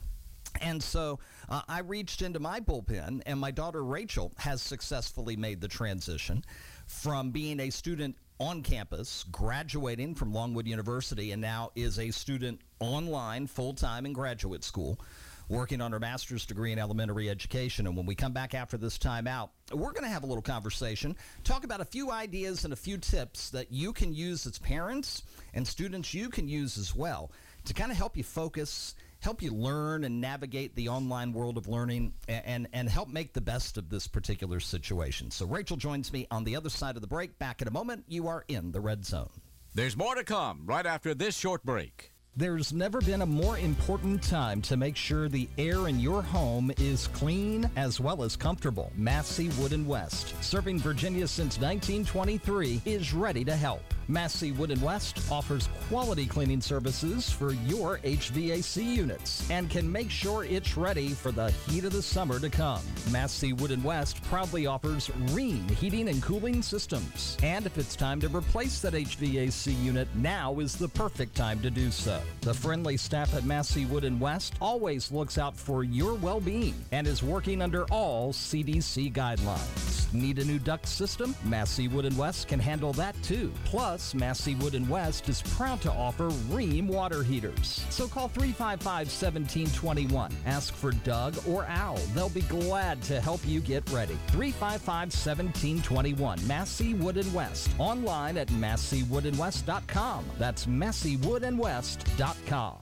Speaker 2: And so uh, I reached into my bullpen, and my daughter Rachel has successfully made the transition from being a student on campus, graduating from Longwood University, and now is a student online full time in graduate school. Working on her master's degree in elementary education. And when we come back after this time out, we're going to have a little conversation, talk about a few ideas and a few tips that you can use as parents and students you can use as well to kind of help you focus help you learn and navigate the online world of learning and, and, and help make the best of this particular situation. So Rachel joins me on the other side of the break. Back in a moment. You are in the red zone.
Speaker 1: There's more to come right after this short break.
Speaker 2: There's never been a more important time to make sure the air in your home is clean as well as comfortable. Massey Wood and West, serving Virginia since 1923, is ready to help. Massey Wood and West offers quality cleaning services for your HVAC units and can make sure it's ready for the heat of the summer to come. Massey Wood and West proudly offers Rheem heating and cooling systems. And if it's time to replace that HVAC unit, now is the perfect time to do so. The friendly staff at Massey Wood and West always looks out for your well-being and is working under all CDC guidelines. Need a new duct system? Massey Wood and West can handle that too. Plus, Massey Wood and West is proud to offer Rheem water heaters. So call 355-1721. Ask for Doug or Al. They'll be glad to help you get ready. 355-1721. Massey Wood and West. Online at masseywoodandwest.com. That's masseywoodandwest.com.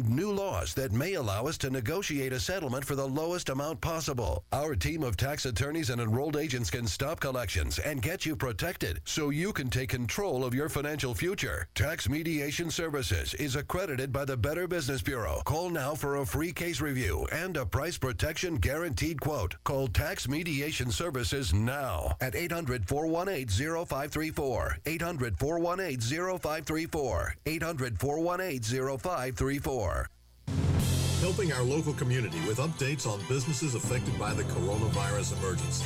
Speaker 6: new laws that may allow us to negotiate a settlement for the lowest amount possible. Our team of tax attorneys and enrolled agents can stop collections and get you protected so you can take control of your financial future. Tax Mediation Services is accredited by the Better Business Bureau. Call now for a free case review and a price protection guaranteed quote. Call Tax Mediation Services now at 800 418 0534. 800 418 0534. 800 418 0534
Speaker 3: helping our local community with updates on businesses affected by the coronavirus emergency.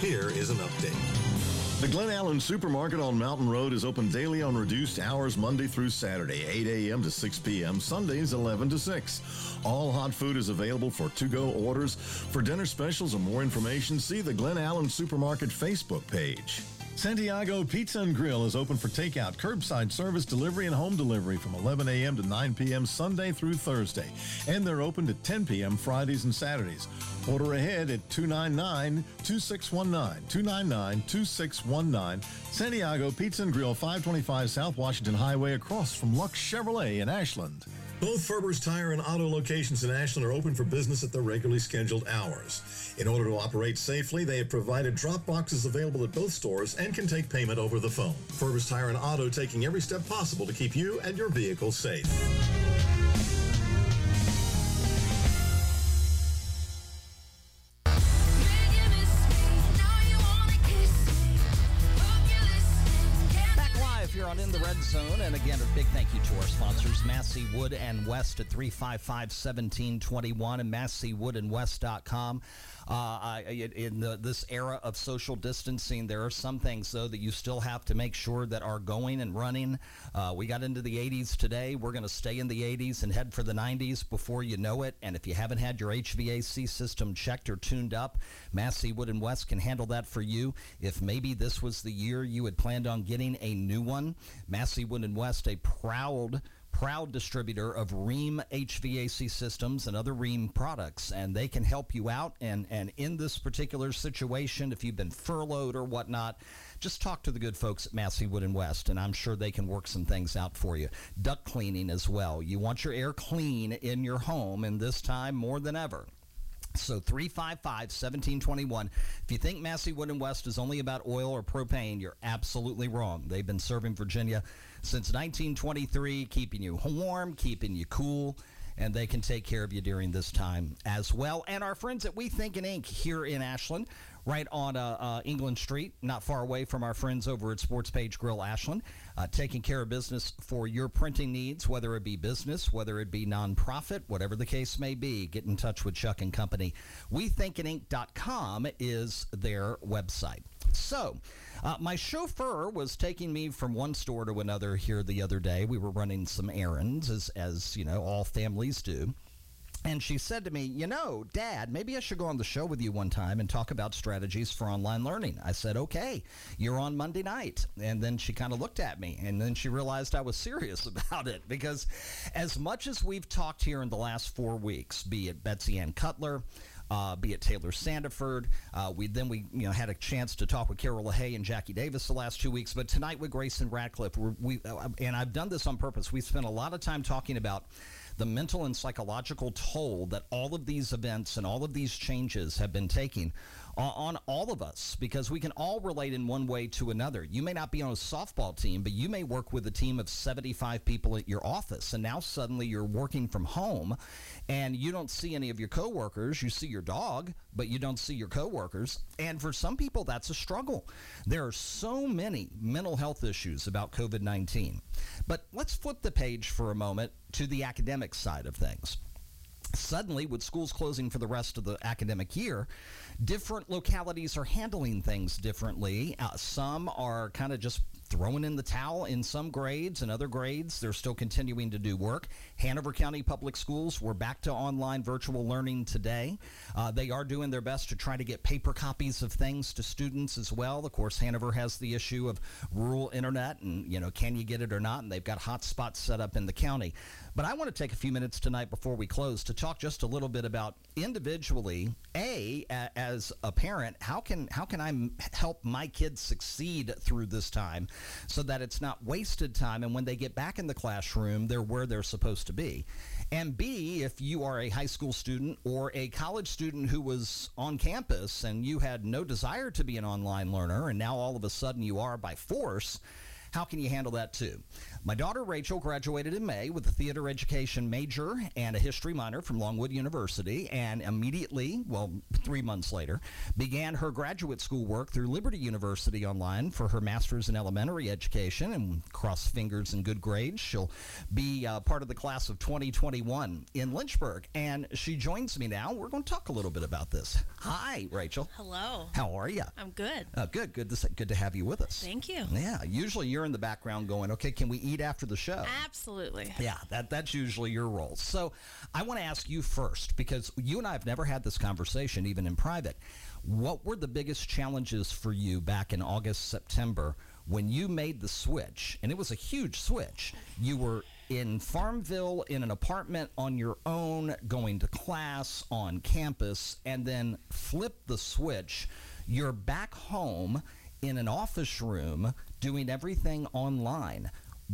Speaker 3: Here is an update.
Speaker 7: The Glen Allen Supermarket on Mountain Road is open daily on reduced hours Monday through Saturday, 8 a.m. to 6 p.m., Sundays 11 to 6. All hot food is available for to-go orders. For dinner specials and more information, see the Glen Allen Supermarket Facebook page. Santiago Pizza and Grill is open for takeout, curbside service, delivery, and home delivery from 11 a.m. to 9 p.m. Sunday through Thursday. And they're open to 10 p.m. Fridays and Saturdays. Order ahead at 299 2619. 299 2619. Santiago Pizza and Grill, 525 South Washington Highway, across from Lux Chevrolet in Ashland.
Speaker 3: Both Ferber's Tire and Auto locations in Ashland are open for business at their regularly scheduled hours. In order to operate safely, they have provided drop boxes available at both stores and can take payment over the phone. Ferber's Tire and Auto taking every step possible to keep you and your vehicle safe.
Speaker 2: Wood and West at 355 1721 and masseywoodandwest.com. Uh, in the, this era of social distancing, there are some things, though, that you still have to make sure that are going and running. Uh, we got into the 80s today. We're going to stay in the 80s and head for the 90s before you know it. And if you haven't had your HVAC system checked or tuned up, Massey Wood and West can handle that for you. If maybe this was the year you had planned on getting a new one, Massey Wood and West, a proud proud distributor of Rheem HVAC systems and other Rheem products, and they can help you out. And, and in this particular situation, if you've been furloughed or whatnot, just talk to the good folks at Massey Wood and West, and I'm sure they can work some things out for you. Duct cleaning as well. You want your air clean in your home, and this time more than ever. So 355-1721. If you think Massey Wood and West is only about oil or propane, you're absolutely wrong. They've been serving Virginia since 1923, keeping you warm, keeping you cool, and they can take care of you during this time as well. And our friends at We Think in Ink here in Ashland, right on uh, uh, England Street, not far away from our friends over at Sports Page Grill Ashland, uh, taking care of business for your printing needs, whether it be business, whether it be nonprofit, whatever the case may be. Get in touch with Chuck and Company. WeThinkInInk.com is their website. So, uh, my chauffeur was taking me from one store to another here the other day. We were running some errands, as, as you know, all families do. And she said to me, You know, Dad, maybe I should go on the show with you one time and talk about strategies for online learning. I said, Okay, you're on Monday night. And then she kind of looked at me and then she realized I was serious about it because as much as we've talked here in the last four weeks, be it Betsy Ann Cutler, uh, be it Taylor Sandiford. Uh, we then we you know had a chance to talk with Carol LaHaye and Jackie Davis the last two weeks, but tonight with Grayson Radcliffe, we're, we uh, and I've done this on purpose. We spent a lot of time talking about the mental and psychological toll that all of these events and all of these changes have been taking on all of us because we can all relate in one way to another. You may not be on a softball team, but you may work with a team of 75 people at your office, and now suddenly you're working from home and you don't see any of your coworkers. You see your dog, but you don't see your coworkers. And for some people, that's a struggle. There are so many mental health issues about COVID 19. But let's flip the page for a moment to the academic side of things. Suddenly, with schools closing for the rest of the academic year, different localities are handling things differently. Uh, some are kind of just throwing in the towel in some grades and other grades. They're still continuing to do work. Hanover county public schools we're back to online virtual learning today. Uh, they are doing their best to try to get paper copies of things to students as well. Of course hanover has the issue of rural internet and you know can you get it or not? And they've got hotspots set up in the county. But I want to take a few minutes tonight before we close to talk just a little bit about individually, a as a parent, how can how can I help my kids succeed through this time, so that it's not wasted time, and when they get back in the classroom, they're where they're supposed to be. And B, if you are a high school student or a college student who was on campus and you had no desire to be an online learner, and now all of a sudden you are by force how can you handle that too? My daughter Rachel graduated in May with a theater education major and a history minor from Longwood University, and immediately, well, three months later, began her graduate school work through Liberty University online for her master's in elementary education. And cross fingers and good grades, she'll be uh, part of the class of 2021 in Lynchburg. And she joins me now. We're going to talk a little bit about this. Hi, Rachel.
Speaker 8: Hello.
Speaker 2: How are you?
Speaker 8: I'm good.
Speaker 2: Uh, good. Good to good to have you with us.
Speaker 8: Thank you.
Speaker 2: Yeah. Usually you're in the background going, okay, can we eat after the show?
Speaker 8: Absolutely.
Speaker 2: Yeah, that that's usually your role. So I want to ask you first because you and I have never had this conversation, even in private. What were the biggest challenges for you back in August, September when you made the switch? And it was a huge switch. You were in Farmville in an apartment on your own, going to class on campus, and then flip the switch. You're back home in an office room doing everything online.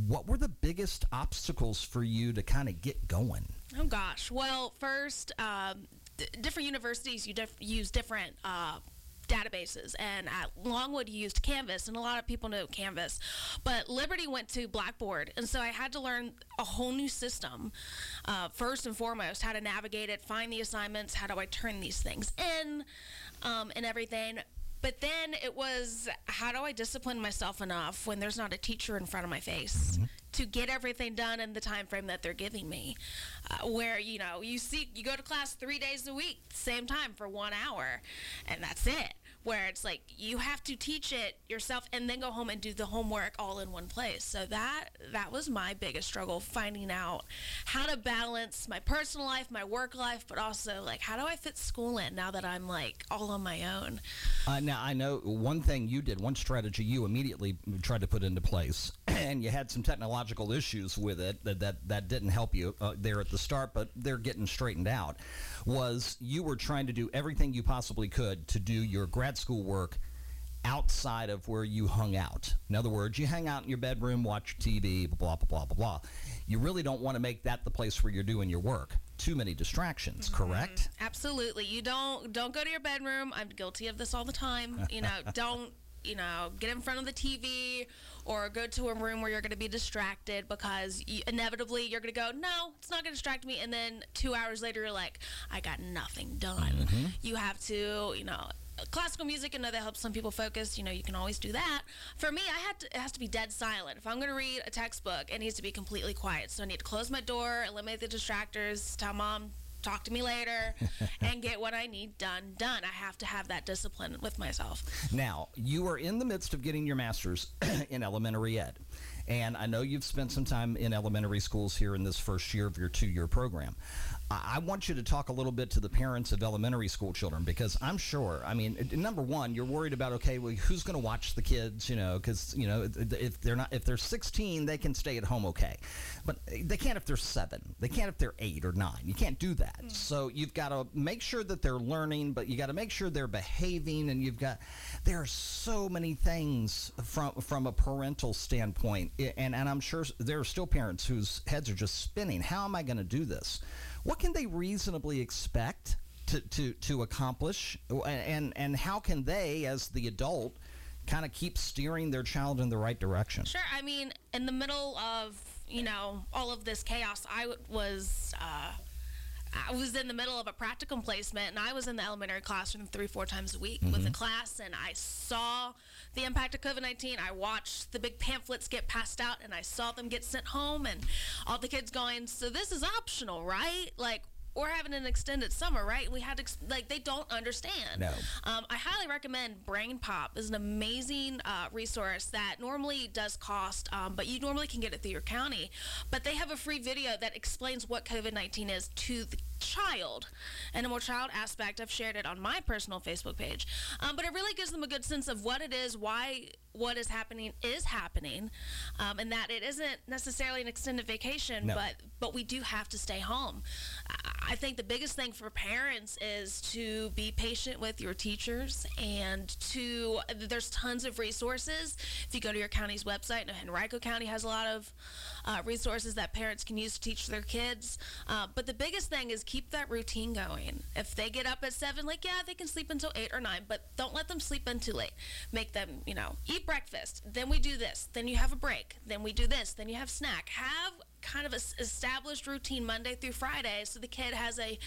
Speaker 2: What were the biggest obstacles for you to kind of get going?
Speaker 8: Oh gosh. Well, first, um, d- different universities you use different. Uh, databases and at longwood you used canvas and a lot of people know canvas but liberty went to blackboard and so i had to learn a whole new system uh, first and foremost how to navigate it find the assignments how do i turn these things in um, and everything but then it was how do I discipline myself enough when there's not a teacher in front of my face mm-hmm. to get everything done in the time frame that they're giving me? Uh, where you know you see you go to class three days a week, same time for one hour, and that's it where it's like you have to teach it yourself and then go home and do the homework all in one place. So that that was my biggest struggle finding out how to balance my personal life, my work life, but also like how do I fit school in now that I'm like all on my own.
Speaker 2: Uh, now I know one thing you did, one strategy you immediately tried to put into place, and you had some technological issues with it that that, that didn't help you uh, there at the start, but they're getting straightened out. Was you were trying to do everything you possibly could to do your grad school work outside of where you hung out. In other words, you hang out in your bedroom, watch TV, blah, blah, blah, blah, blah. You really don't want to make that the place where you're doing your work. Too many distractions, mm-hmm. correct?
Speaker 8: Absolutely. You don't don't go to your bedroom. I'm guilty of this all the time. You know, don't you know, get in front of the TV or go to a room where you're going to be distracted because you, inevitably you're going to go, no, it's not going to distract me. And then two hours later, you're like, I got nothing done. Mm-hmm. You have to, you know, classical music, I know that helps some people focus. You know, you can always do that. For me, I had to, it has to be dead silent. If I'm going to read a textbook, it needs to be completely quiet. So I need to close my door, eliminate the distractors, tell mom, talk to me later, and get what I need done done. I have to have that discipline with myself.
Speaker 2: Now, you are in the midst of getting your master's in elementary ed. And I know you've spent some time in elementary schools here in this first year of your two year program. I want you to talk a little bit to the parents of elementary school children because I'm sure, I mean, number one, you're worried about, okay, well, who's going to watch the kids, you know, because, you know, if they're not, if they're 16, they can stay at home okay. But they can't if they're seven. They can't if they're eight or nine. You can't do that. Mm. So you've got to make sure that they're learning, but you got to make sure they're behaving and you've got, there are so many things from, from a parental standpoint. And, and I'm sure there are still parents whose heads are just spinning. How am I going to do this? What can they reasonably expect to, to, to accomplish? And, and how can they, as the adult, kind of keep steering their child in the right direction?
Speaker 8: Sure. I mean, in the middle of, you know, all of this chaos, I was. Uh, I was in the middle of a practicum placement and I was in the elementary classroom three, four times a week mm-hmm. with the class and I saw the impact of COVID 19. I watched the big pamphlets get passed out and I saw them get sent home and all the kids going, So this is optional, right? Like, we're having an extended summer, right? We had to, like, they don't understand.
Speaker 2: No.
Speaker 8: Um, I highly recommend Brain Pop. is an amazing uh, resource that normally does cost, um, but you normally can get it through your county. But they have a free video that explains what COVID 19 is to the child and a more child aspect. I've shared it on my personal Facebook page. Um, but it really gives them a good sense of what it is, why what is happening is happening, um, and that it isn't necessarily an extended vacation, no. but but we do have to stay home. I think the biggest thing for parents is to be patient with your teachers and to there's tons of resources. If you go to your county's website, and Henrico County has a lot of uh, resources that parents can use to teach their kids. Uh, but the biggest thing is keep that routine going. If they get up at seven, like, yeah, they can sleep until eight or nine, but don't let them sleep in too late. Make them, you know, eat breakfast. Then we do this. Then you have a break. Then we do this. Then you have snack. Have kind of a established routine Monday through Friday so the kid has a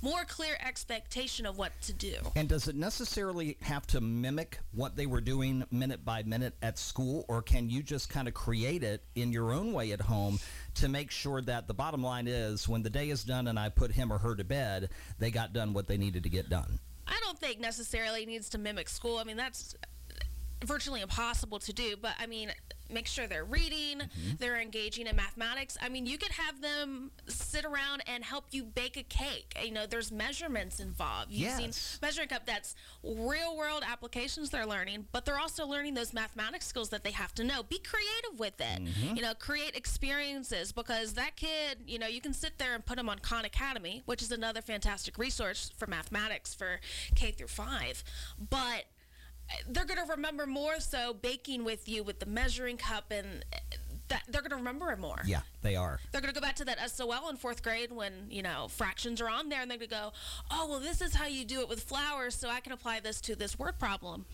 Speaker 8: more clear expectation of what to do.
Speaker 2: And does it necessarily have to mimic what they were doing minute by minute at school, or can you just kind of create it in your own way at home to make sure that the bottom line is when the day is done and I put him or her to bed, they got done what they needed to get done?
Speaker 8: I don't think necessarily needs to mimic school. I mean, that's virtually impossible to do, but I mean, make sure they're reading, mm-hmm. they're engaging in mathematics. I mean, you could have them sit around and help you bake a cake. You know, there's measurements involved using
Speaker 2: yes.
Speaker 8: measuring cup. That's real world applications they're learning, but they're also learning those mathematics skills that they have to know. Be creative with it. Mm-hmm. You know, create experiences because that kid, you know, you can sit there and put them on Khan Academy, which is another fantastic resource for mathematics for K through five, but they're going to remember more so baking with you with the measuring cup and uh, that they're going to remember it more.
Speaker 2: Yeah, they are.
Speaker 8: They're going to go back to that SOL in fourth grade when, you know, fractions are on there and they're going to go, oh, well, this is how you do it with flowers, so I can apply this to this word problem.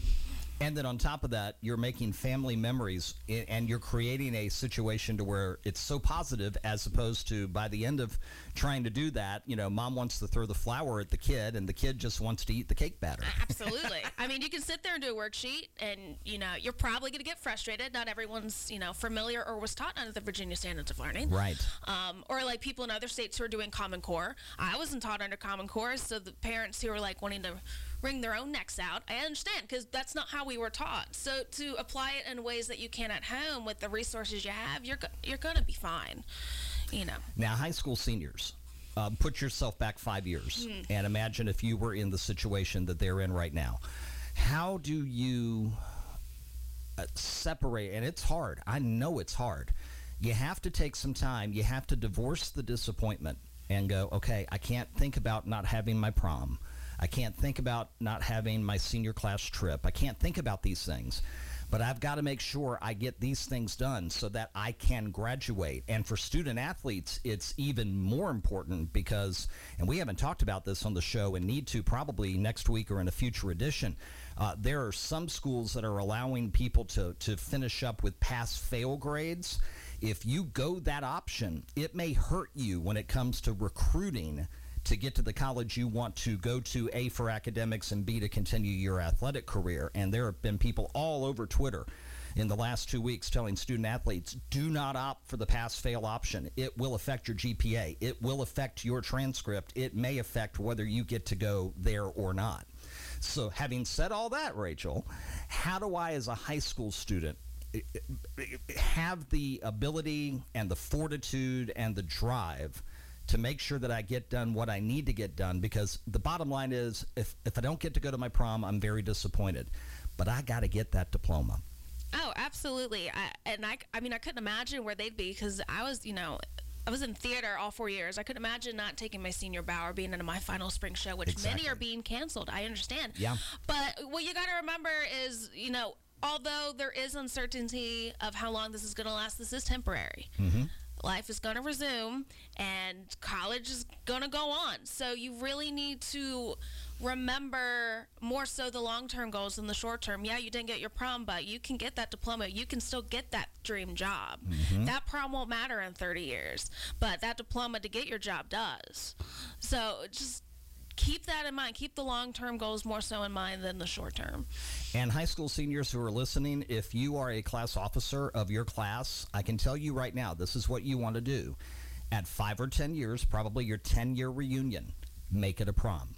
Speaker 2: And then on top of that, you're making family memories and you're creating a situation to where it's so positive as opposed to by the end of trying to do that, you know, mom wants to throw the flour at the kid and the kid just wants to eat the cake batter.
Speaker 8: Absolutely. I mean, you can sit there and do a worksheet and, you know, you're probably going to get frustrated. Not everyone's, you know, familiar or was taught under the Virginia Standards of Learning.
Speaker 2: Right.
Speaker 8: Um, or like people in other states who are doing Common Core. I wasn't taught under Common Core, so the parents who are like wanting to wring their own necks out. I understand because that's not how we were taught. So to apply it in ways that you can at home with the resources you have, you're you're going to be fine. You know.
Speaker 2: Now, high school seniors. Uh, put yourself back five years mm. and imagine if you were in the situation that they're in right now. How do you uh, separate? And it's hard. I know it's hard. You have to take some time. You have to divorce the disappointment and go, okay, I can't think about not having my prom. I can't think about not having my senior class trip. I can't think about these things. But I've got to make sure I get these things done so that I can graduate. And for student athletes, it's even more important because, and we haven't talked about this on the show and need to probably next week or in a future edition. Uh, there are some schools that are allowing people to, to finish up with pass fail grades. If you go that option, it may hurt you when it comes to recruiting to get to the college you want to go to, A, for academics, and B, to continue your athletic career. And there have been people all over Twitter in the last two weeks telling student athletes do not opt for the pass fail option. It will affect your GPA, it will affect your transcript, it may affect whether you get to go there or not. So, having said all that, Rachel, how do I, as a high school student, eh, eh, eh, have the ability and the fortitude and the drive to make sure that I get done what I need to get done because the bottom line is if, if I don't get to go to my prom, I'm very disappointed. But I got to get that diploma.
Speaker 8: Oh, absolutely. I, and I, I mean, I couldn't imagine where they'd be because I was, you know, I was in theater all four years. I couldn't imagine not taking my senior bow or being in my final spring show, which
Speaker 2: Exactly.
Speaker 8: many are being canceled. I understand.
Speaker 2: Yeah.
Speaker 8: But what you got to remember is, you know, although there is uncertainty of how long this is going to last, this is temporary. Mm-hmm. Life is going to resume and college is going to go on. So you really need to remember more so the long term goals than the short term. Yeah, you didn't get your prom, but you can get that diploma. You can still get that dream job. Mm-hmm. That prom won't matter in 30 years, but that diploma to get your job does. So just keep that in mind. Keep the long term goals more so in mind than the short term.
Speaker 2: And high school seniors who are listening, if you are a class officer of your class, I can tell you right now, this is what you want to do. At five or 10 years, probably your 10 year reunion, make it a prom.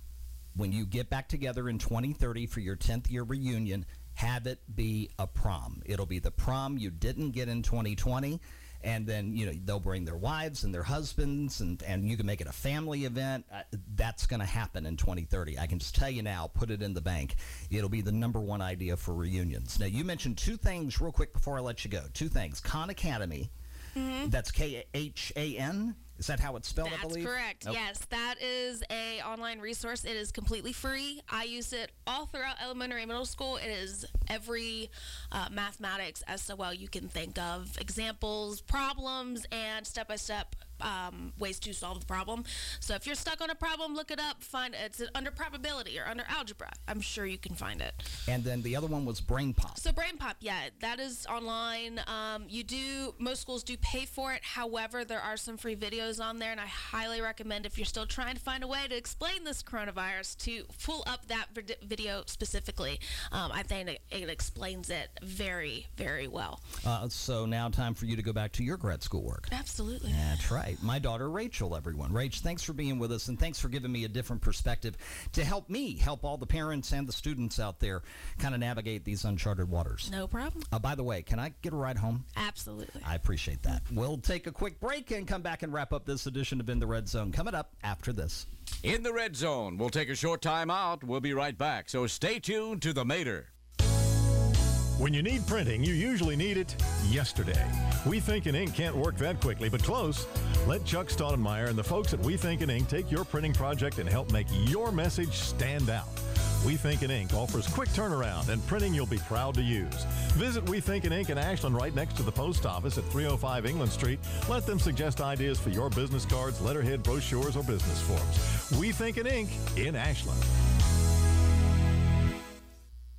Speaker 2: When you get back together in 2030 for your 10th year reunion, have it be a prom. It'll be the prom you didn't get in 2020. And then, you know, they'll bring their wives and their husbands, and, and you can make it a family event. Uh, that's going to happen in 2030. I can just tell you now, put it in the bank. It'll be the number one idea for reunions. Now, you mentioned two things real quick before I let you go. Two things. Khan Academy, that's K H A N. Is that how it's spelled, I
Speaker 8: That's correct.
Speaker 2: Okay.
Speaker 8: Yes, that is a online resource. It is completely free. I use it all throughout elementary and middle school. It is every uh, mathematics SOL you can think of, examples, problems, and step by step ways to solve the problem. So if you're stuck on a problem, look it up. Find it's under probability or under algebra. I'm sure you can find it.
Speaker 2: And then the other one was Brain Pop.
Speaker 8: So Brain Pop, yeah, that is online. Um, you do most schools do pay for it. However, there are some free videos on there, and I highly recommend if you're still trying to find a way to explain this coronavirus to pull up that vid- video specifically. Um, I think it, it explains it very, very well.
Speaker 2: Uh, so now time for you to go back to your grad school work.
Speaker 8: Absolutely.
Speaker 2: That's right. My daughter Rachel, everyone. Rach, thanks for being with us and thanks for giving me a different perspective to help me help all the parents and the students out there kind of navigate these uncharted waters.
Speaker 8: No problem.
Speaker 2: Uh, by the way, can I get a ride home?
Speaker 8: Absolutely.
Speaker 2: I appreciate that. We'll take a quick break and come back and wrap up this edition of In the Red Zone. Coming up after this.
Speaker 1: In the red zone, we'll take a short time out. We'll be right back. So stay tuned to the Mater.
Speaker 3: When you need printing, you usually need it yesterday. We Think in Ink can't work that quickly, but close. Let Chuck Stoudemire and the folks at We Think in Ink take your printing project and help make your message stand out. We Think in Ink offers quick turnaround and printing you'll be proud to use. Visit We Think in Ink in Ashland right next to the post office at 305 England Street. Let them suggest ideas for your business cards, letterhead, brochures, or business forms. We Think in Ink in Ashland.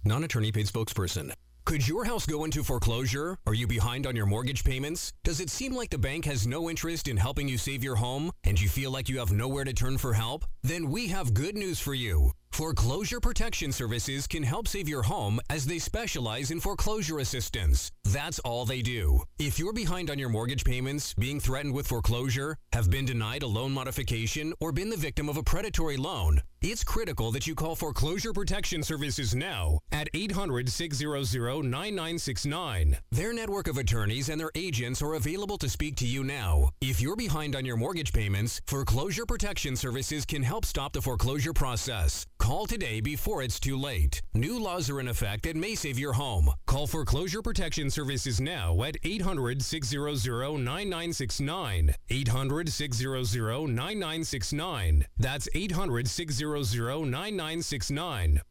Speaker 9: Non attorney paid spokesperson. Could your house go into foreclosure? Are you behind on your mortgage payments? Does it seem like the bank has no interest in helping you save your home and you feel like you have nowhere to turn for help? Then we have good news for you. Foreclosure Protection Services can help save your home as they specialize in foreclosure assistance. That's all they do. If you're behind on your mortgage payments, being threatened with foreclosure, have been denied a loan modification, or been the victim of a predatory loan, it's critical that you call Foreclosure Protection Services now at 800 600 9969. Their network of attorneys and their agents are available to speak to you now. If you're behind on your mortgage payments, Foreclosure Protection Services can help stop the foreclosure process. Call today before it's too late. New laws are in effect that may save your home. Call Foreclosure Protection Services now at 800 600 9969. 800 600 9969. That's 800 600 9969.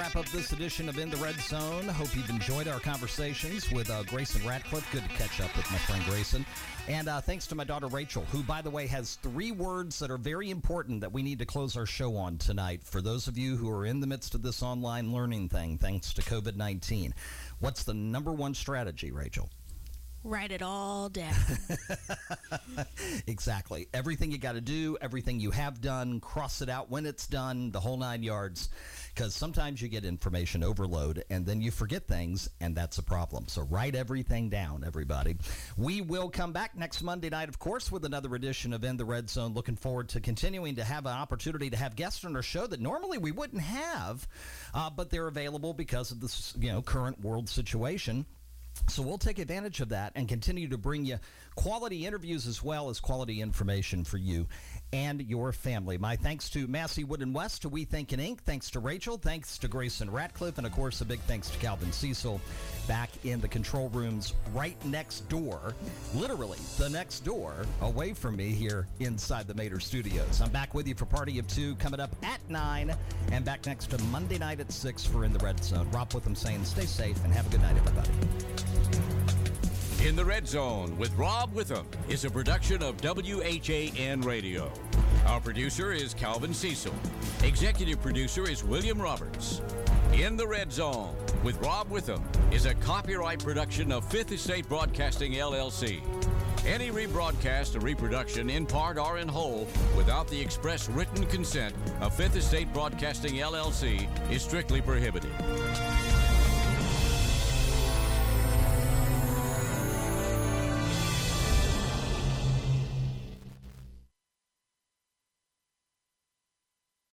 Speaker 2: Wrap up this edition of In the Red Zone. Hope you've enjoyed our conversations with uh, Grayson Radcliffe. Good to catch up with my friend Grayson. And uh, thanks to my daughter Rachel, who, by the way, has three words that are very important that we need to close our show on tonight. For those of you who are in the midst of this online learning thing, thanks to COVID 19, what's the number one strategy, Rachel?
Speaker 8: Write it all down.
Speaker 2: exactly. Everything you got to do, everything you have done, cross it out when it's done, the whole nine yards. Because sometimes you get information overload and then you forget things, and that's a problem. So write everything down, everybody. We will come back next Monday night, of course, with another edition of In the Red Zone. Looking forward to continuing to have an opportunity to have guests on our show that normally we wouldn't have, uh, but they're available because of this, you know, current world situation. So we'll take advantage of that and continue to bring you quality interviews as well as quality information for you and your family. My thanks to Massey Wood and West, to We Think in Ink. Thanks to Rachel. Thanks to Grayson Radcliffe. And of course, a big thanks to Calvin Cecil back in the control rooms right next door, literally the next door away from me here inside the Mater Studios. I'm back with you for Party of Two coming up at 9 and back next to Monday night at 6 for In the Red Zone. Rob Witham saying stay safe and have a good night, everybody.
Speaker 1: In the Red Zone with Rob Witham is a production of WHAN Radio. Our producer is Calvin Cecil. Executive producer is William Roberts. In the Red Zone with Rob Witham is a copyright production of Fifth Estate Broadcasting LLC. Any rebroadcast or reproduction in part or in whole without the express written consent of Fifth Estate Broadcasting LLC is strictly prohibited.